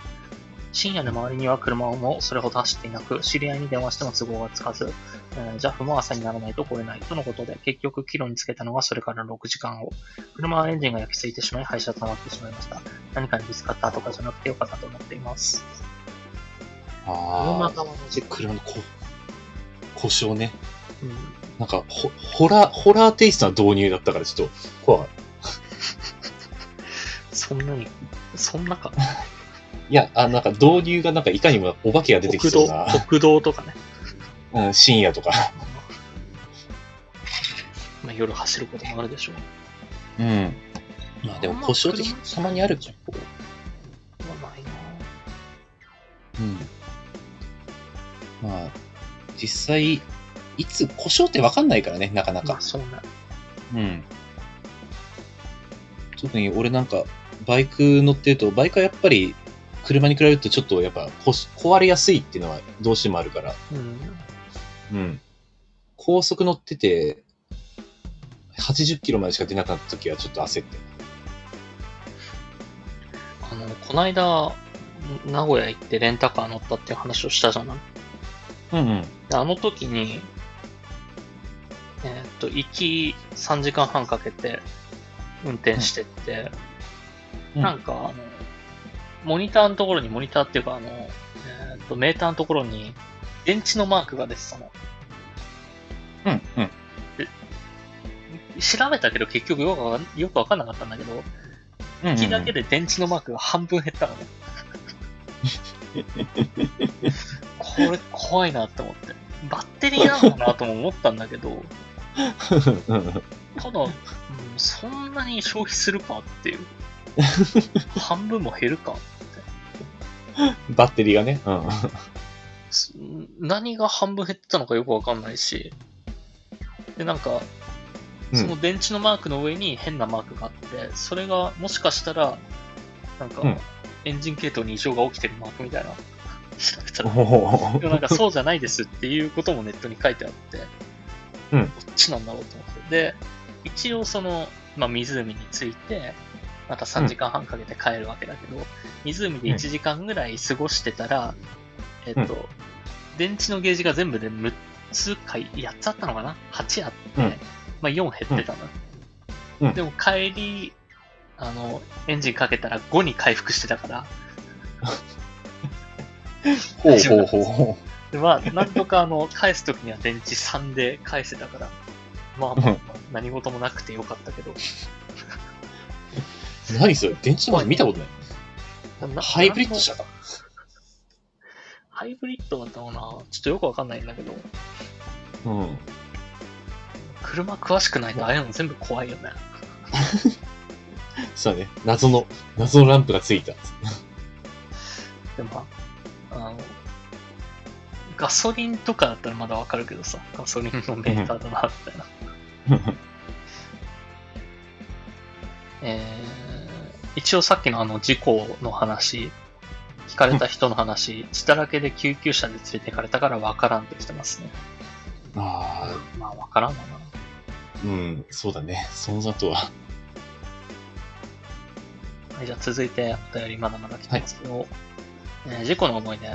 深夜で周りには車もそれほど走っていなく、知り合いに電話しても都合がつかず、えー、JAF も朝にならないと来れないとのことで、結局キロにつけたのがそれから6時間後。車はエンジンが焼き付いてしまい、廃車となってしまいました。何かにぶつかったとかじゃなくてよかったと思っています。ああ、車側の事故。車のこ故障ね。うんなんかホ、ホラー、ホラーテイストな導入だったからちょっと怖い。そんなに、そんなか。いや、あ、なんか導入がなんかいかにもお化けが出てきそうな、、国道とかね。うん、深夜とか。まあ、夜走ることもあるでしょう。うん。まあでも故障ってたまにあるじゃん。まあ、ないなうん。まあ、実際、いつ故障ってわかんないからね、なかなかまあ、。そうね。うん。特に俺なんか、バイク乗ってると、バイクはやっぱり、車に比べるとちょっとやっぱこ壊れやすいっていうのはどうしてもあるから。うん。うん。高速乗ってて、80キロまでしか出なかった時はちょっと焦って。あの、こないだ、名古屋行ってレンタカー乗ったっていう話をしたじゃない？うんうん。であの時に、えーっと、行き3時間半かけて運転してって、うんなんかあの、モニターのところに、モニターっていうかあの、えーっと、メーターのところに、電池のマークが出てたの。うんうん。調べたけど結局よくわかんよくわかんなかったんだけど、うん行きだけで電池のマークが半分減ったのね。これ怖いなって思って。バッテリーなのかなとも思ったんだけど、う んただ、うん、そんなに消費するかっていう。半分も減るかバッテリーがね。うん。す何が半分減ってたのかよくわかんないし。で、なんか、うんその電池のマークの上に変なマークがあって、それがもしかしたら、なんかうん、エンジン系統に異常が起きてるマークみたいな。調べたらおでもなんかそうじゃないですっていうこともネットに書いてあって、うんどっちなんだろうと思って。で、一応その、まあ、湖に着いて、また3時間半かけて帰るわけだけど、湖で1時間ぐらい過ごしてたら、えっと、電池のゲージが全部で6つか8つあったのかな ?8 あって、うん。まあ4減ってたの。うん。でも帰り、あの、エンジンかけたら5に回復してたから、ほうほうほう。ほで、まあ、なんとかあの、返すときには電池3で返せたから、まあまあ、まあ、何事もなくてよかったけど。う。何それ？電池のマーク見たことない。なハイブリッド車か。ハイブリッドだったのかな？ちょっとよくわかんないんだけど、うん。車詳しくないとああいうの全部怖いよね。そうだね。謎の、謎のランプがついた。でも、まあ、あの、ガソリンとかだったらまだわかるけどさ、ガソリンのメーターだな、みたいな。えー、一応さっきのあの事故の話、聞かれた人の話、血だらけで救急車で連れてかれたからわからんって来てますね。ああ、まあわからんわな。うん、そうだね。その後は。はい、じゃあ続いてお便りまだまだ来てますけど、えー事故の思い出。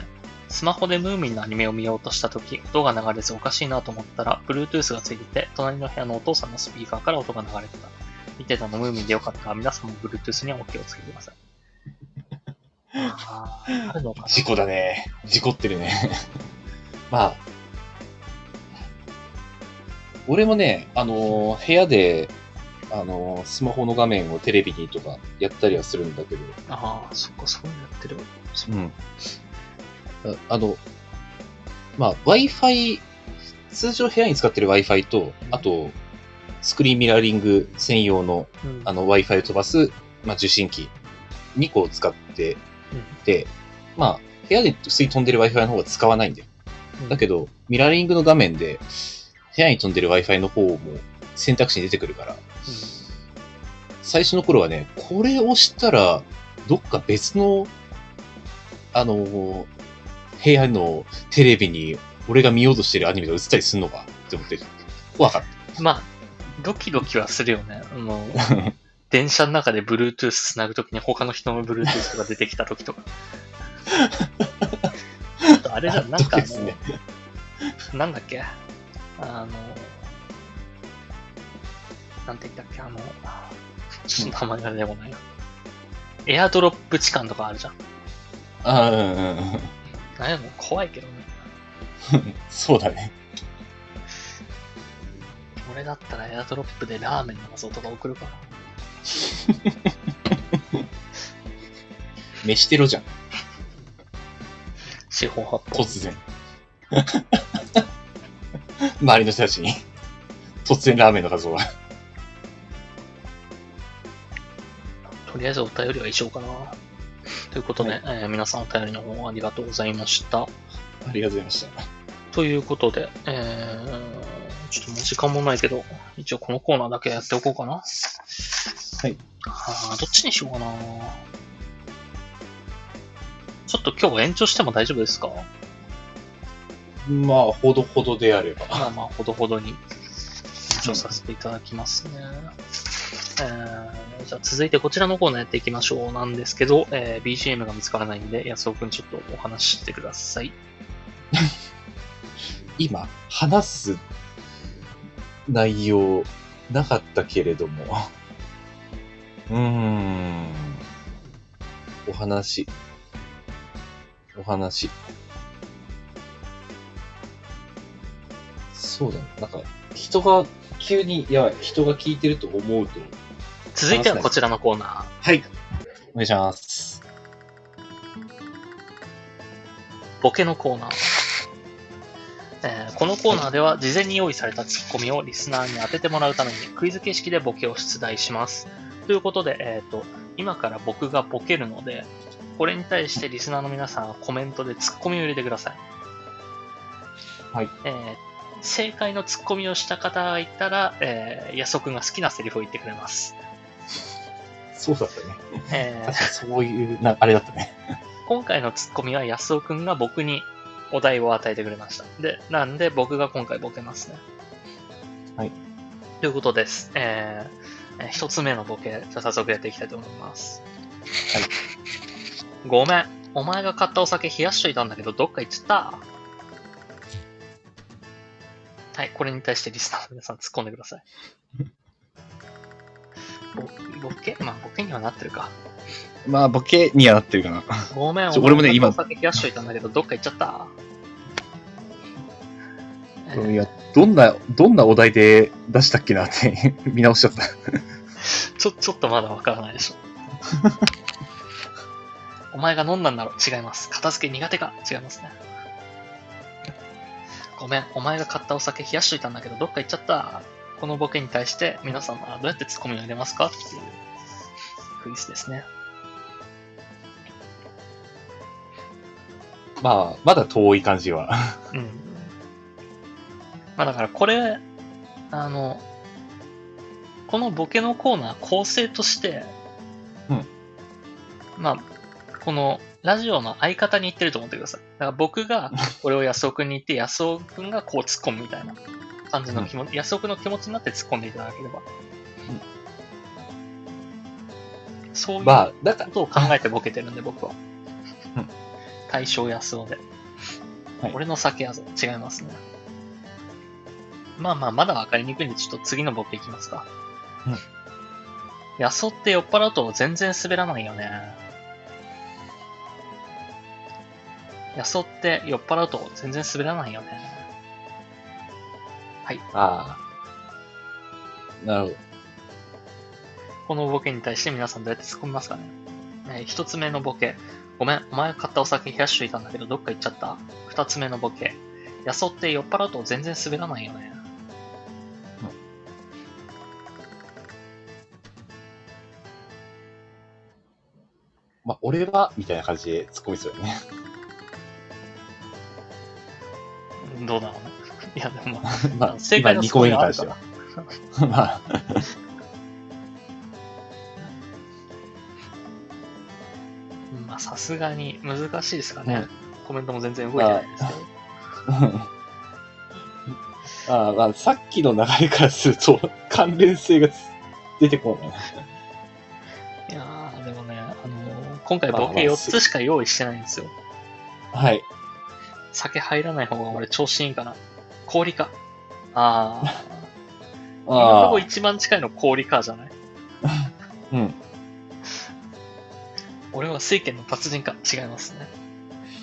スマホでムーミンのアニメを見ようとしたとき、音が流れずおかしいなと思ったら、Bluetooth がついてて、隣の部屋のお父さんのスピーカーから音が流れてた。見てたのムーミンでよかったら、皆さんも Bluetooth にはお気をつけください。あーあるのかな事故だね。事故ってるね。まあ、俺もね、あのー部屋で、あのースマホの画面をテレビにとかやったりはするんだけど、ああ、そっか、そうやってる。そうん。ああの、まあ、Wi-Fi、通常部屋に使ってる Wi-Fi と、あと、スクリーンミラーリング専用のうん。あの Wi-Fi を飛ばす、まあ、受信機2個を使ってうん。て、まあ、部屋で普通に飛んでる Wi-Fi の方が使わないんだよ。うん。だけど、ミラーリングの画面で、部屋に飛んでる Wi-Fi の方も選択肢に出てくるから、最初の頃はね、これを押したら、どっか別の、あのー部屋のテレビに俺が見ようとしてるアニメが映ったりすんのかって思って、怖かっまあ、ドキドキはするよね。あの、電車の中で Bluetooth つなぐときに他の人の Bluetooth が出てきたときとか。あとあれじゃん、なんかあですね。の、なんだっけ？あの、なんて言ったっけ？あの、ちょっと名前が出てこないな。エアドロップ痴漢とかあるじゃん。ああ、うんうんうん。あれも怖いけどね。そうだね。俺だったらエアドロップでラーメンの画像とか送るかな。飯テロじゃん、四方八方。突然。周りの人たちに、突然ラーメンの画像が。とりあえずお便りは以上かな。ということで、はいえー皆さんお便りの方ありがとうございました。ありがとうございました。ということで、えー、ちょっともう時間もないけど、一応このコーナーだけやっておこうかな。はい。あーどっちにしようかな。ちょっと今日延長しても大丈夫ですか？まあ、ほどほどであれば。まあまあ、ほどほどに延長させていただきますね。えー、じゃあ続いてこちらのコーナーやっていきましょうなんですけど、えー BGM が見つからないんで、安尾くんちょっとお話ししてください。今、話す内容なかったけれども。うーん。お話。お話。そうだね。なんか、人が、急に、やばい、人が聞いてると思うと。続いてはこちらのコーナー。はい。お願いします。ボケのコーナー。えーこのコーナーでは事前に用意されたツッコミをリスナーに当ててもらうためにクイズ形式でボケを出題します。ということで、えっ、と、今から僕がボケるので、これに対してリスナーの皆さんはコメントでツッコミを入れてください。はい。えー正解のツッコミをした方がいたら、えー、安尾くんが好きなセリフを言ってくれます。そうだったね。えー確かにそういう、な、あれだったね。今回のツッコミは安尾くんが僕にお題を与えてくれました。で、なんで僕が今回ボケますね。はい。ということです。えー、えー一つ目のボケ、じゃあ早速やっていきたいと思います。はい。ごめん。お前が買ったお酒冷やしといたんだけど、どっか行っちゃった。はい、これに対してリスナーの皆さん突っ込んでください。ボボケ？まあ、ボケにはなってるか。まあ、ボケにはなってるかな。ごめん、俺もね今お酒冷やしといたんだけど、どっか行っちゃった？えーいや、どんな、どんなお題で出したっけなって 見直しちゃった。ちょ、ちょっとまだわからないでしょ。お前が飲んだんだろ？違います。片付け苦手か？違いますね。ごめん、お前が買ったお酒冷やしといたんだけど、どっか行っちゃった？このボケに対して皆さんはどうやってツッコミを入れますか？っていうクイズですね。まあ、まだ遠い感じは。うん。まあだからこれ、あの、このボケのコーナー構成として、うん。まあ、このラジオの相方に言ってると思ってください。だから僕がこれを安尾くんに言って、安尾くんがこう突っ込むみたいな感じの気持ち、安尾くんの気持ちになって突っ込んでいただければ。そういうまあ、だから、ことを考えてボケてるんで、僕はうん。大正安尾で。はい俺の酒やぞ。違いますね。まあまあ、まだわかりにくいんで、ちょっと次のボケいきますか。うん。安尾って酔っ払うと全然滑らないよね。安尾って酔っ払うと全然滑らないよね。ああ。なるほど。このボケに対して皆さんどうやって突っ込みますかねえー一つ目のボケ。ごめん、お前が買ったお酒冷やしといたんだけど、どっか行っちゃった？二つ目のボケ。やそって酔っ払うと全然滑らないよね。まあ、俺は、みたいな感じで突っ込みそうよね。どうだろうね。いや、でも まあ、まあ、正解の今2個目に関しては。まあ、さすがに難しいですかね。コメントも全然動いてないんですけど。ああ、まあ、さっきの流れからすると、関連性が出てこない。いやー、でもね、あのー今回ボケ4つしか用意してないんですよ。はい。酒入らない方が俺調子いいんかな。氷か。あー。今のああとこ、一番近いの氷かじゃない？うん。俺は水拳の達人か違いますね。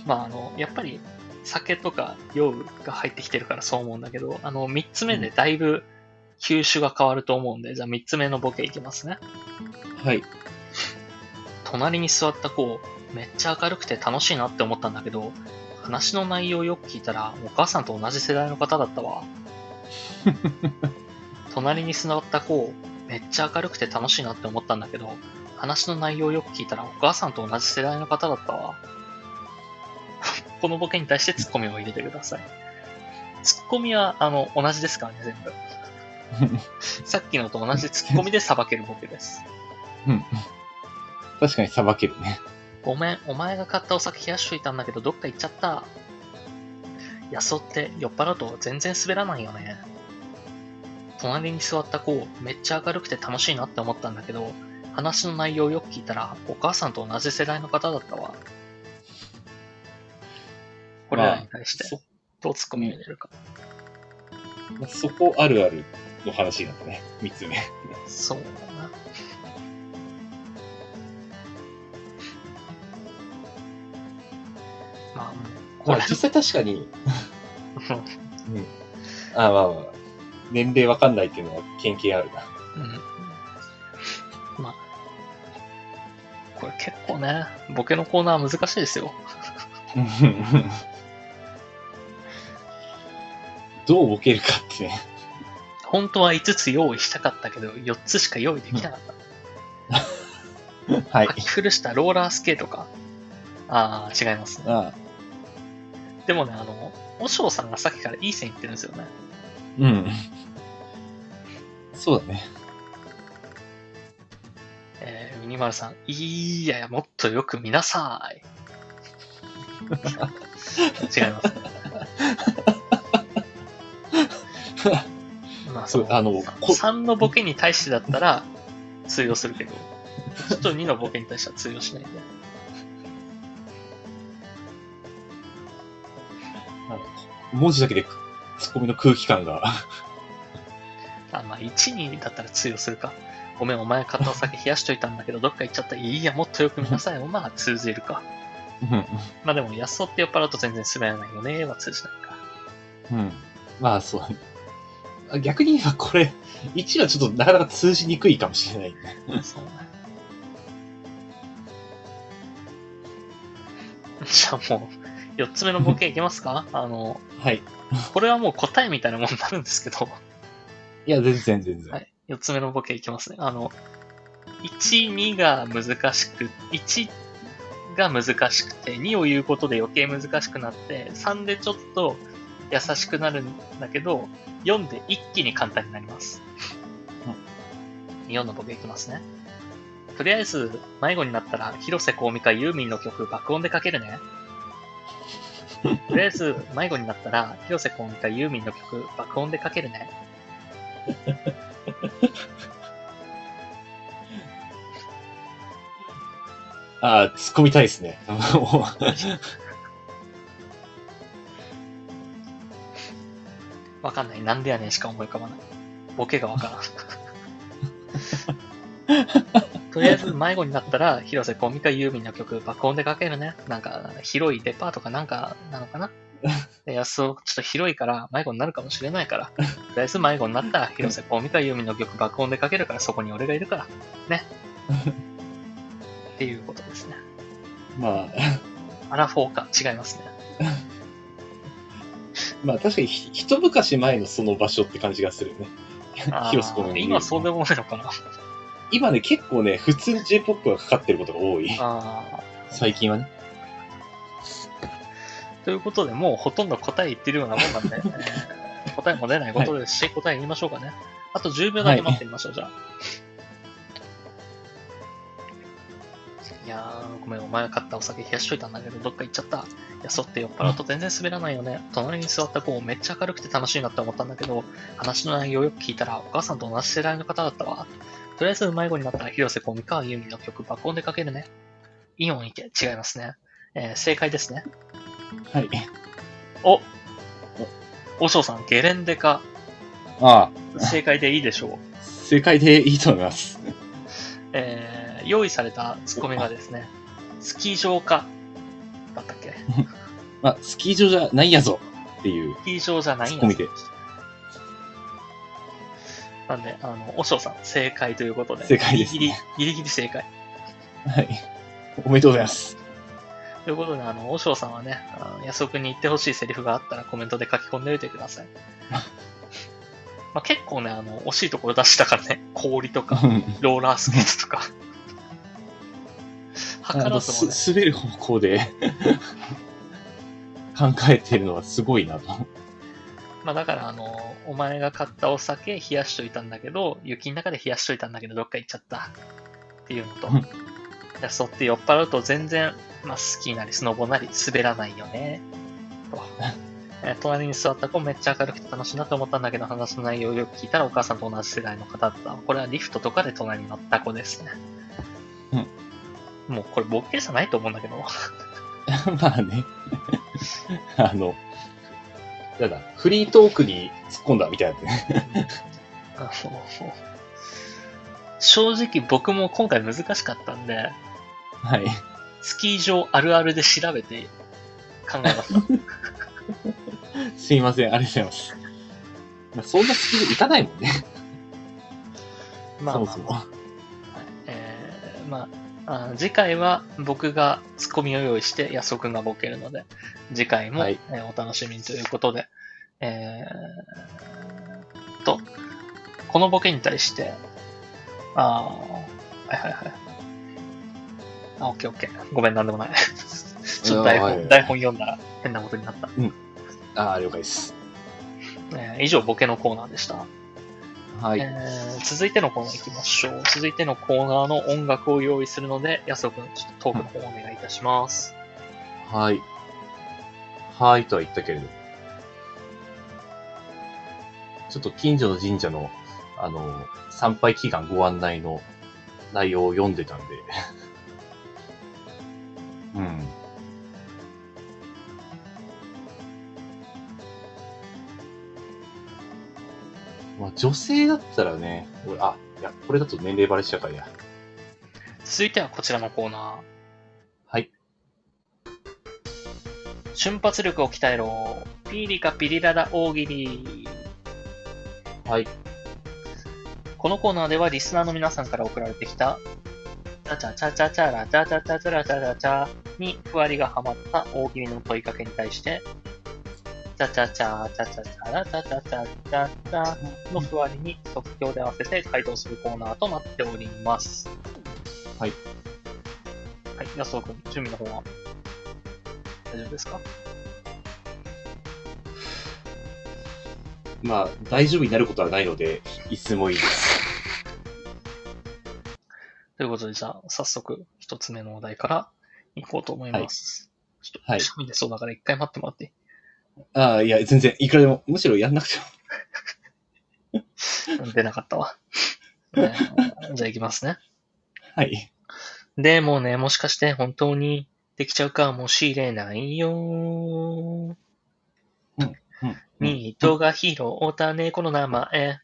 まあ、あの、やっぱり酒とか酔うが入ってきてるからそう思うんだけど、あの、三つ目でだいぶ球種が変わると思うんで、じゃあ三つ目のボケいきますね。はい。隣に座った子、めっちゃ明るくて楽しいなって思ったんだけど、話の内容よく聞いたら、お母さんと同じ世代の方だったわ。隣に座った子、めっちゃ明るくて楽しいなって思ったんだけど、話の内容よく聞いたら、お母さんと同じ世代の方だったわ。このボケに対してツッコミを入れてください。ツッコミは、あの、同じですからね、全部。さっきのと同じツッコミで裁けるボケです。うん。確かにさばけるね。ごめん、お前が買ったお酒冷やしといたんだけど、どっか行っちゃった。安尾って酔っ払うと全然滑らないよね。隣に座った子、めっちゃ明るくて楽しいなって思ったんだけど、話の内容をよく聞いたら、お母さんと同じ世代の方だったわ。これらに対して、そどうツッコミを入れるか。そこあるあるの話になったね。三つ目。そうだな。まあ、これまあ、実際確かに、うん。あまあまあ、年齢わかんないっていうのは経験あるな。うん。これ結構ね、ボケのコーナー難しいですよ。どうボケるかってね。本当は5つ用意したかったけど、4つしか用意できなかった。はい書。き古したローラースケートか。ああ、違いますね。あでもね、あの、おしょうさんがさっきからいい線いってるんですよね。うん。そうだね。ニマルさん、いやいや、もっとよく見なさい。違います。まあ、そそうう、あの、こ3のボケに対してだったら通用するけど、ちょっと2のボケに対しては通用しないんで。文字だけでツッコミの空気感が。あ、まあ、1、2だったら通用するか。ごめん、お前買ったお酒冷やしといたんだけど、どっか行っちゃった。いいや、もっとよく見なさい。まあ、通じるか。まあでも、安尾って酔っ払うと全然滑らないよね、は通じないか。うん。まあ、そう逆に言えばこれ、1はちょっとなかなか通じにくいかもしれないね。そうね。じゃあもう、4つ目のボケいきますか？あの、はい。これはもう答えみたいなもんになるんですけど、いや、全然全然。はい。4つ目のボケいきますね。あの、1、2が難しく、1が難しくて、2を言うことで余計難しくなって、3でちょっと優しくなるんだけど、4で一気に簡単になります。4のボケいきますね。とりあえず、迷子になったら、広瀬香美かユーミンの曲爆音でかけるね。とりあえず、迷子になったら、広瀬香美かユーミンの曲爆音でかけるね。ああ、突っ込みたいですね。も わかんない。なんでやねんしか思い浮かばない。ボケがわからん。とりあえず迷子になったら、広瀬香美かユーミンの曲爆音でかけるね。なんか、広いデパートかなんかなのかなで 安尾、ちょっと広いから迷子になるかもしれないから、とりあえず迷子になったら、広瀬香美かユーミンの曲爆音でかけるから、そこに俺がいるから。ね。っていうことですね。うまあ、アラフォーか、違いますね。まあ確かにひ一昔前のその場所って感じがするね。広瀬香美今そうでもないのかな。今ね、結構ね、普通に J-POP がかかってることが多い。最近はね。ということで、もうほとんど答え言ってるようなもんなんで、え ー答えも出ないことですし、答え言いましょうかね。あと10秒だけ待ってみましょう、じゃあ。いやー、ごめん、お前が買ったお酒冷やしといたんだけど、どっか行っちゃった。いや、そうって酔っ払うと全然滑らないよね。隣に座った子、めっちゃ明るくて楽しいなって思ったんだけど、話の内容をよく聞いたら、お母さんと同じ世代の方だったわ。とりあえず、迷子になったら、広瀬香美川由美の曲、爆音でかけるね。イオン行け。違いますね。えー正解ですね。はい。おおしょうさん、ゲレンデか？ああ、正解でいいでしょう。正解でいいと思います。えー用意されたツッコミがですね、スキー場か？だったっけ？まあ、スキー場じゃないやぞっていう。スキー場じゃないんやツッコミでなんで、あの、おしょうさん、正解ということで。正解ですねギリギリ、ギリギリ正解。はい。おめでとうございます。ということで、あの、おしょうさんはね、あの安尾くんに言ってほしいセリフがあったらコメントで書き込んでおいてください。まあ、結構ね、あの、惜しいところ出したからね、氷とか、ローラースケートとか。あの図らずもね、す滑る方向で 考えてるのはすごいなと。まあだから、あの、お前が買ったお酒冷やしといたんだけど、雪の中で冷やしといたんだけど、どっか行っちゃった。っていうのとそうって酔っ払うと全然、まあスキーなりスノボなり滑らないよね。と。えー隣に座った子めっちゃ明るくて楽しいなと思ったんだけど、話の内容をよく聞いたらお母さんと同じ世代の方だった。これはリフトとかで隣に乗った子ですね。もうこれボケじゃないと思うんだけど。まあね。あの、なんだ、フリートークに突っ込んだみたいなね。あの正直僕も今回難しかったんで、はい。スキー場あるあるで調べて考えました。すいません、ありがとうございます。まあ、そんなスキルいかないもんね。まあまあそもそも。はいえーまあ、あ次回は僕がツッコミを用意して安尾くんがボケるので、次回も、はいえーお楽しみにということで、えー、と、このボケに対して、あーはいはいはい。あ、オッケーオッケー。ごめん、なんでもない。ちょっと台本、はい台本読んだら変なことになった。ああ、了解です。えー以上、ボケのコーナーでした。はい。えー続いてのコーナー行きましょう。続いてのコーナーの音楽を用意するので、安尾くん、ちょっとトークの方お願いいたします。はい。はいとは言ったけれど。ちょっと近所の神社の、あの、参拝祈願ご案内の内容を読んでたんで。うん。まあ、女性だったらね、俺、あ、いや、これだと年齢バレしちゃうからや。続いてはこちらのコーナー。はい。瞬発力を鍛えろ。ピリカピリララ大喜利。はい。このコーナーではリスナーの皆さんから送られてきた、チャチャチャチャチャラチャチャチャチャラチャチャチャにふわりがはまった大喜利の問いかけに対して、チャチャチャチャチャチャラチャチャチャチャチャのふわりに即興で合わせて回答するコーナーとなっております。はい。はい、安尾くん、準備の方は大丈夫ですかまあ、大丈夫になることはないので、いつもいいです。ということで、じゃあ、早速、一つ目のお題から行こうと思います。ちょっと、はいくしゃみ出そうだから一回待ってもらっていい？ああ、いや、全然、いくらでも、むしろやんなくても。出なかったわ。えーじゃあ行きますね。はい。でもね、もしかして本当にできちゃうかもしれないよ。うん。ニートが拾った猫の名前。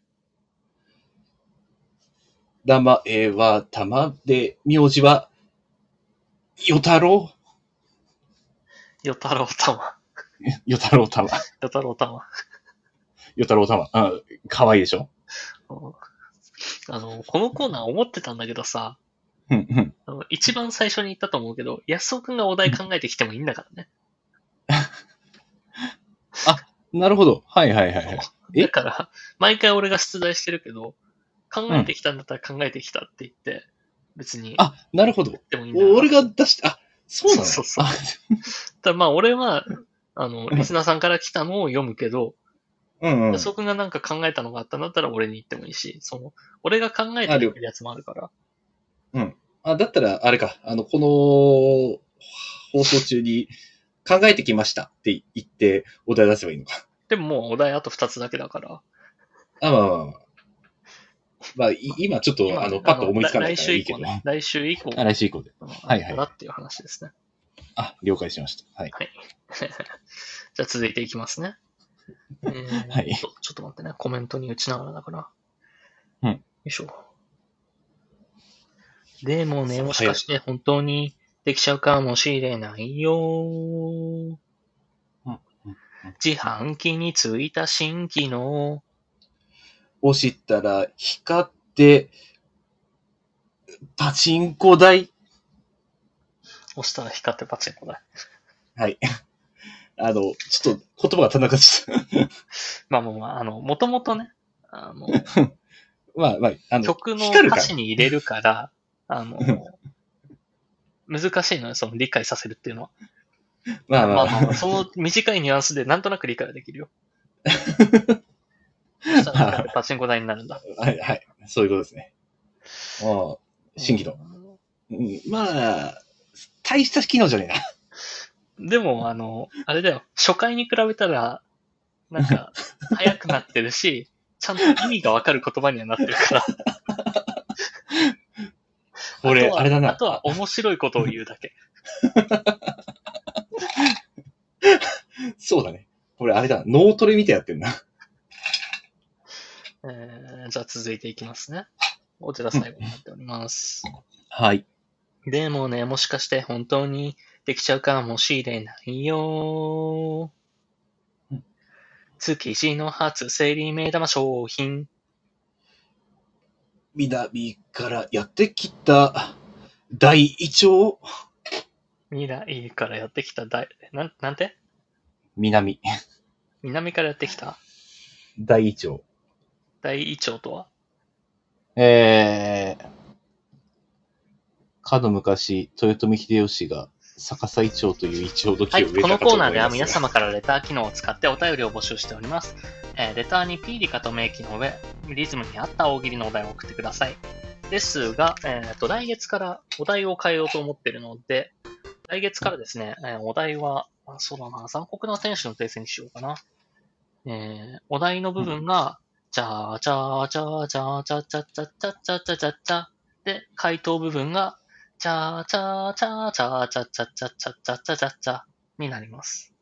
名前は玉で、名字は、よたろよたろうたま。うよたろう玉。よたろうたま。よたろう玉。あ、かわいいでしょ？うんあの、このコーナー思ってたんだけどさ、うん、うん。あの一番最初に言ったと思うけど、安尾くんがお題考えてきてもいいんだからね。なるほど。はいはいはいはい。えだから、毎回俺が出題してるけど、考えてきたんだったら考えてきたって言って、別にあ、なるほど。言ってもいい俺が出して、あ、そうなの？そうそう ただまあ俺は、あの、リスナーさんから来たのを読むけど、うんうん。安尾くんがなんか考えたのがあったんだったら俺に言ってもいいし、その、俺が考えてるやつもあるから。うん。あ、だったら、あれか、あの、この放送中に考えてきましたって言ってお題出せばいいのか。でももうお題あと2つだけだから。あ、まあまあまあ。まあ、い 今ちょっと、今あの、パッと思いつかない来週からいいけど。以降ね。来週以降。あ来週以降で。はいはいだっていう話ですね。あ、了解しました。はい。じゃあ続いていきますね。えー はいちょっと待ってね。コメントに打ちながらだから。うんよいしょ。でもね、もしかして本当にできちゃうかもしれないよ。うん自販機についた新機能。押したら、光って、パチンコ台？押したら光ってパチンコだ。はい。あの、ちょっと言葉が足んなかった。まあまあまあ、あの、もともとね、あの、まあまあ、あの、曲の歌詞に入れるから、あの、難しいのよ、その理解させるっていうのは。まあまあ、まあまあ、その短いニュアンスでなんとなく理解はできるよ。パチンコ台になるんだ。はい、はい。そういうことですね。ああ、新機能。うん、まあ、大した機能じゃねえな。でも、あの、あれだよ、初回に比べたら、なんか、早くなってるし、ちゃんと意味がわかる言葉にはなってるから。俺、あとはあれだな。あとは面白いことを言うだけ。そうだね。俺、あれだ。脳トレ見てやってんな。えー、じゃあ続いていきますね。こちら最後になっております。はい。でもね、もしかして本当にできちゃうかもしれないようん。築地の初競り目玉商品。南からやってきた大イチョウ。未来からやってきた大、なん、なんて？南。南からやってきた？大イチョウ。大イチョウとは？えー、かの昔、豊臣秀吉が逆さイチョウというイチョウの木はい、を植えたこのコーナーでは皆様からレター機能を使ってお便りを募集しております。えーレターにピーリカと名機の上、リズムに合った大喜利のお題を送ってください。ですが、えーと、来月からお題を変えようと思っているので、来月からですね、えーお題は、あそうだな、残酷な天使の訂正にしようかな。えーお題の部分が、じゃーじゃーじゃーじゃーじゃーじゃーじゃーじゃーじゃーじゃーじゃーじゃーで、回答部分が、じゃーじゃーじゃーじゃーじゃーじゃーじゃーじゃーじゃーじゃーじゃーじゃーになります。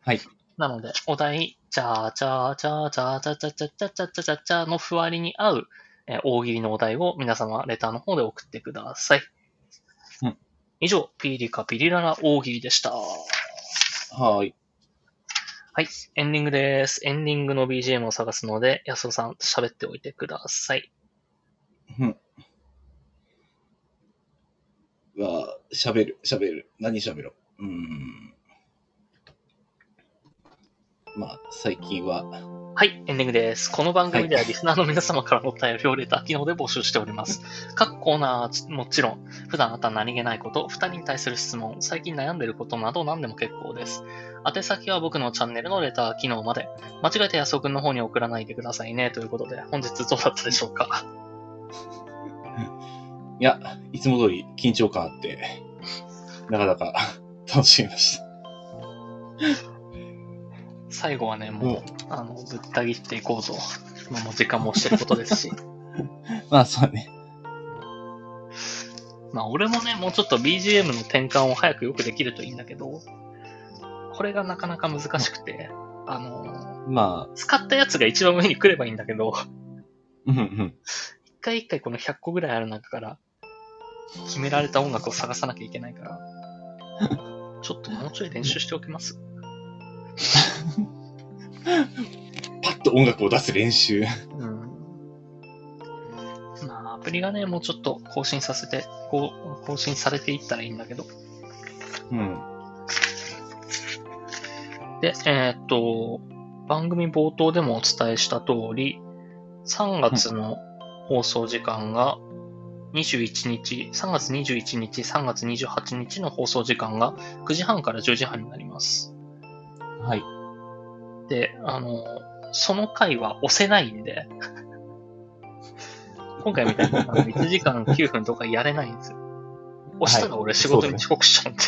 はい。なので、お題、じゃーじゃーじゃーじゃーじゃーじゃーじゃーじゃーじゃーじゃーじゃーじゃーのふわりに合う、えー大喜利のお題を皆様、レターの方で送ってください。うん以上、ピーリカピリララ大喜利でした。はーい。はい、エンディングです。エンディングの BGM を探すので、安尾さん喋っておいてください。うん。うわあ喋る、喋る。何喋ろう？うーん。まあ、最近は、はい、エンディングです。この番組ではリスナーの皆様からのお便りをレター機能で募集しております。各コーナーはもちろん、普段あった何気ないこと、二人に対する質問、最近悩んでることなど何でも結構です。宛先は僕のチャンネルのレター機能まで。間違えて安尾くんの方に送らないでくださいね。ということで、本日どうだったでしょうか？いや、いつも通り緊張感あって、なかなか 楽しみました。最後はね、もう、うんあの、ぶった切っていこうと。まあもう時間もしてることですし。まあ、そうだね。まあ俺もね、もうちょっと BGM の転換を早くよくできるといいんだけど、これがなかなか難しくて、あの、まあ、使ったやつが一番上に来ればいいんだけど、うんうん。一回一回この100個ぐらいある中から、決められた音楽を探さなきゃいけないから、ちょっともうちょい練習しておきます。パッと音楽を出す練習。うん。プリがね、もうちょっと更新させて、こう、更新されていったらいいんだけど。うん。で、えーっと、番組冒頭でもお伝えした通り、3月の放送時間が21日、3月21日、3月28日の放送時間が9時半から10時半になります。はい。で、あの、その回は押せないんで、今回みたいにあの1時間9分とかやれないんですよ。押したら俺仕事に遅刻しちゃうんで。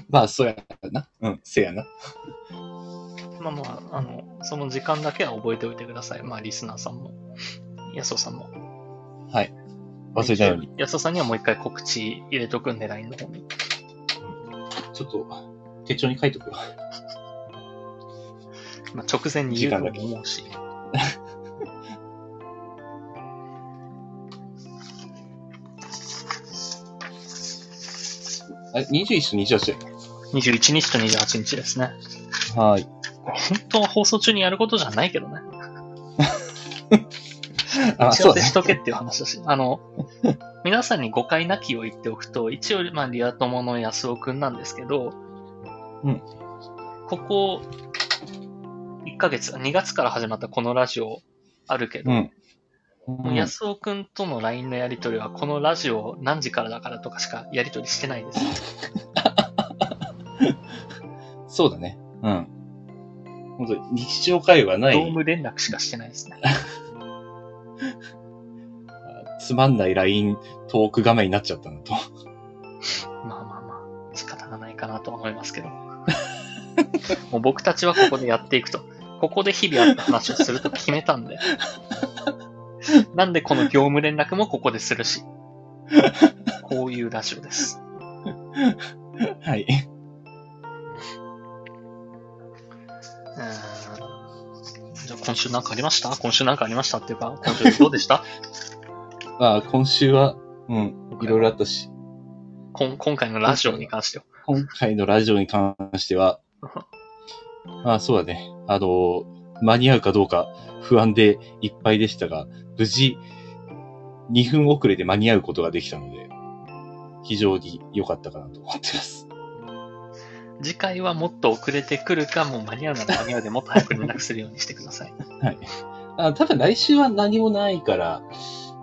まあ、そうやな。うん、せやな。まあまあ、あの、その時間だけは覚えておいてください。まあ、リスナーさんも、安尾さんも。はい。忘れないように。安尾さんにはもう一回告知入れとくんで、LINE の方に。ちょっと、手帳に書いとくよ。まあ、直前に言うとも思うし。あれ、21と28だよ。21日と28日ですね。はい。本当は放送中にやることじゃないけどね。あ、打ち合わそうだね。せしとけっていう話だし。あの、皆さんに誤解なきを言っておくと、一応、まあ、リア友の安尾くんなんですけど、うん。ここ、1ヶ月、2月から始まったこのラジオあるけど、うん。もううん安尾くんとの LINE のやりとりは、このラジオ何時からだからとかしかやりとりしてないです。そうだね。うん。本当に日常会話なドーい、ム連絡しかしてないですね。つまんない LINE トーク画面になっちゃったのと。まあまあまあ、仕方がないかなとは思いますけど。もう僕たちはここでやっていくと。ここで日々あった話をすると決めたんで。なんでこの業務連絡もここでするし。こういうラジオです。はい。じゃあ今週なんかありました？今週なんかありましたっていうか、今週どうでした？ま あ、今週は、うん、いろいろあったし、こん今回のラジオに関しては。今回のラジオに関しては、まあそうだね。あの、間に合うかどうか不安でいっぱいでしたが、無事、2分遅れで間に合うことができたので、非常に良かったかなと思ってます。次回はもっと遅れてくるか、もう間に合うなら間に合うでもっと早く連絡するようにしてください。はい。あ多分来週は何もないから、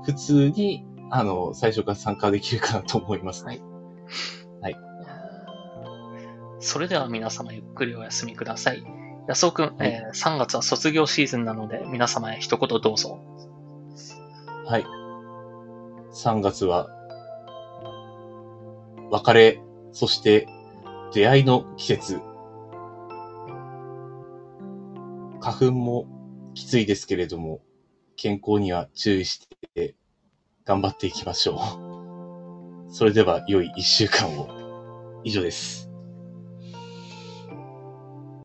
普通に、あの、最初から参加できるかなと思います。はいそれでは皆様ゆっくりお休みください。安尾くん、はいえー3月は卒業シーズンなので、皆様へ一言どうぞ。はい。3月は、別れ、そして出会いの季節。花粉もきついですけれども、健康には注意して頑張っていきましょう。それでは良い一週間を。以上です。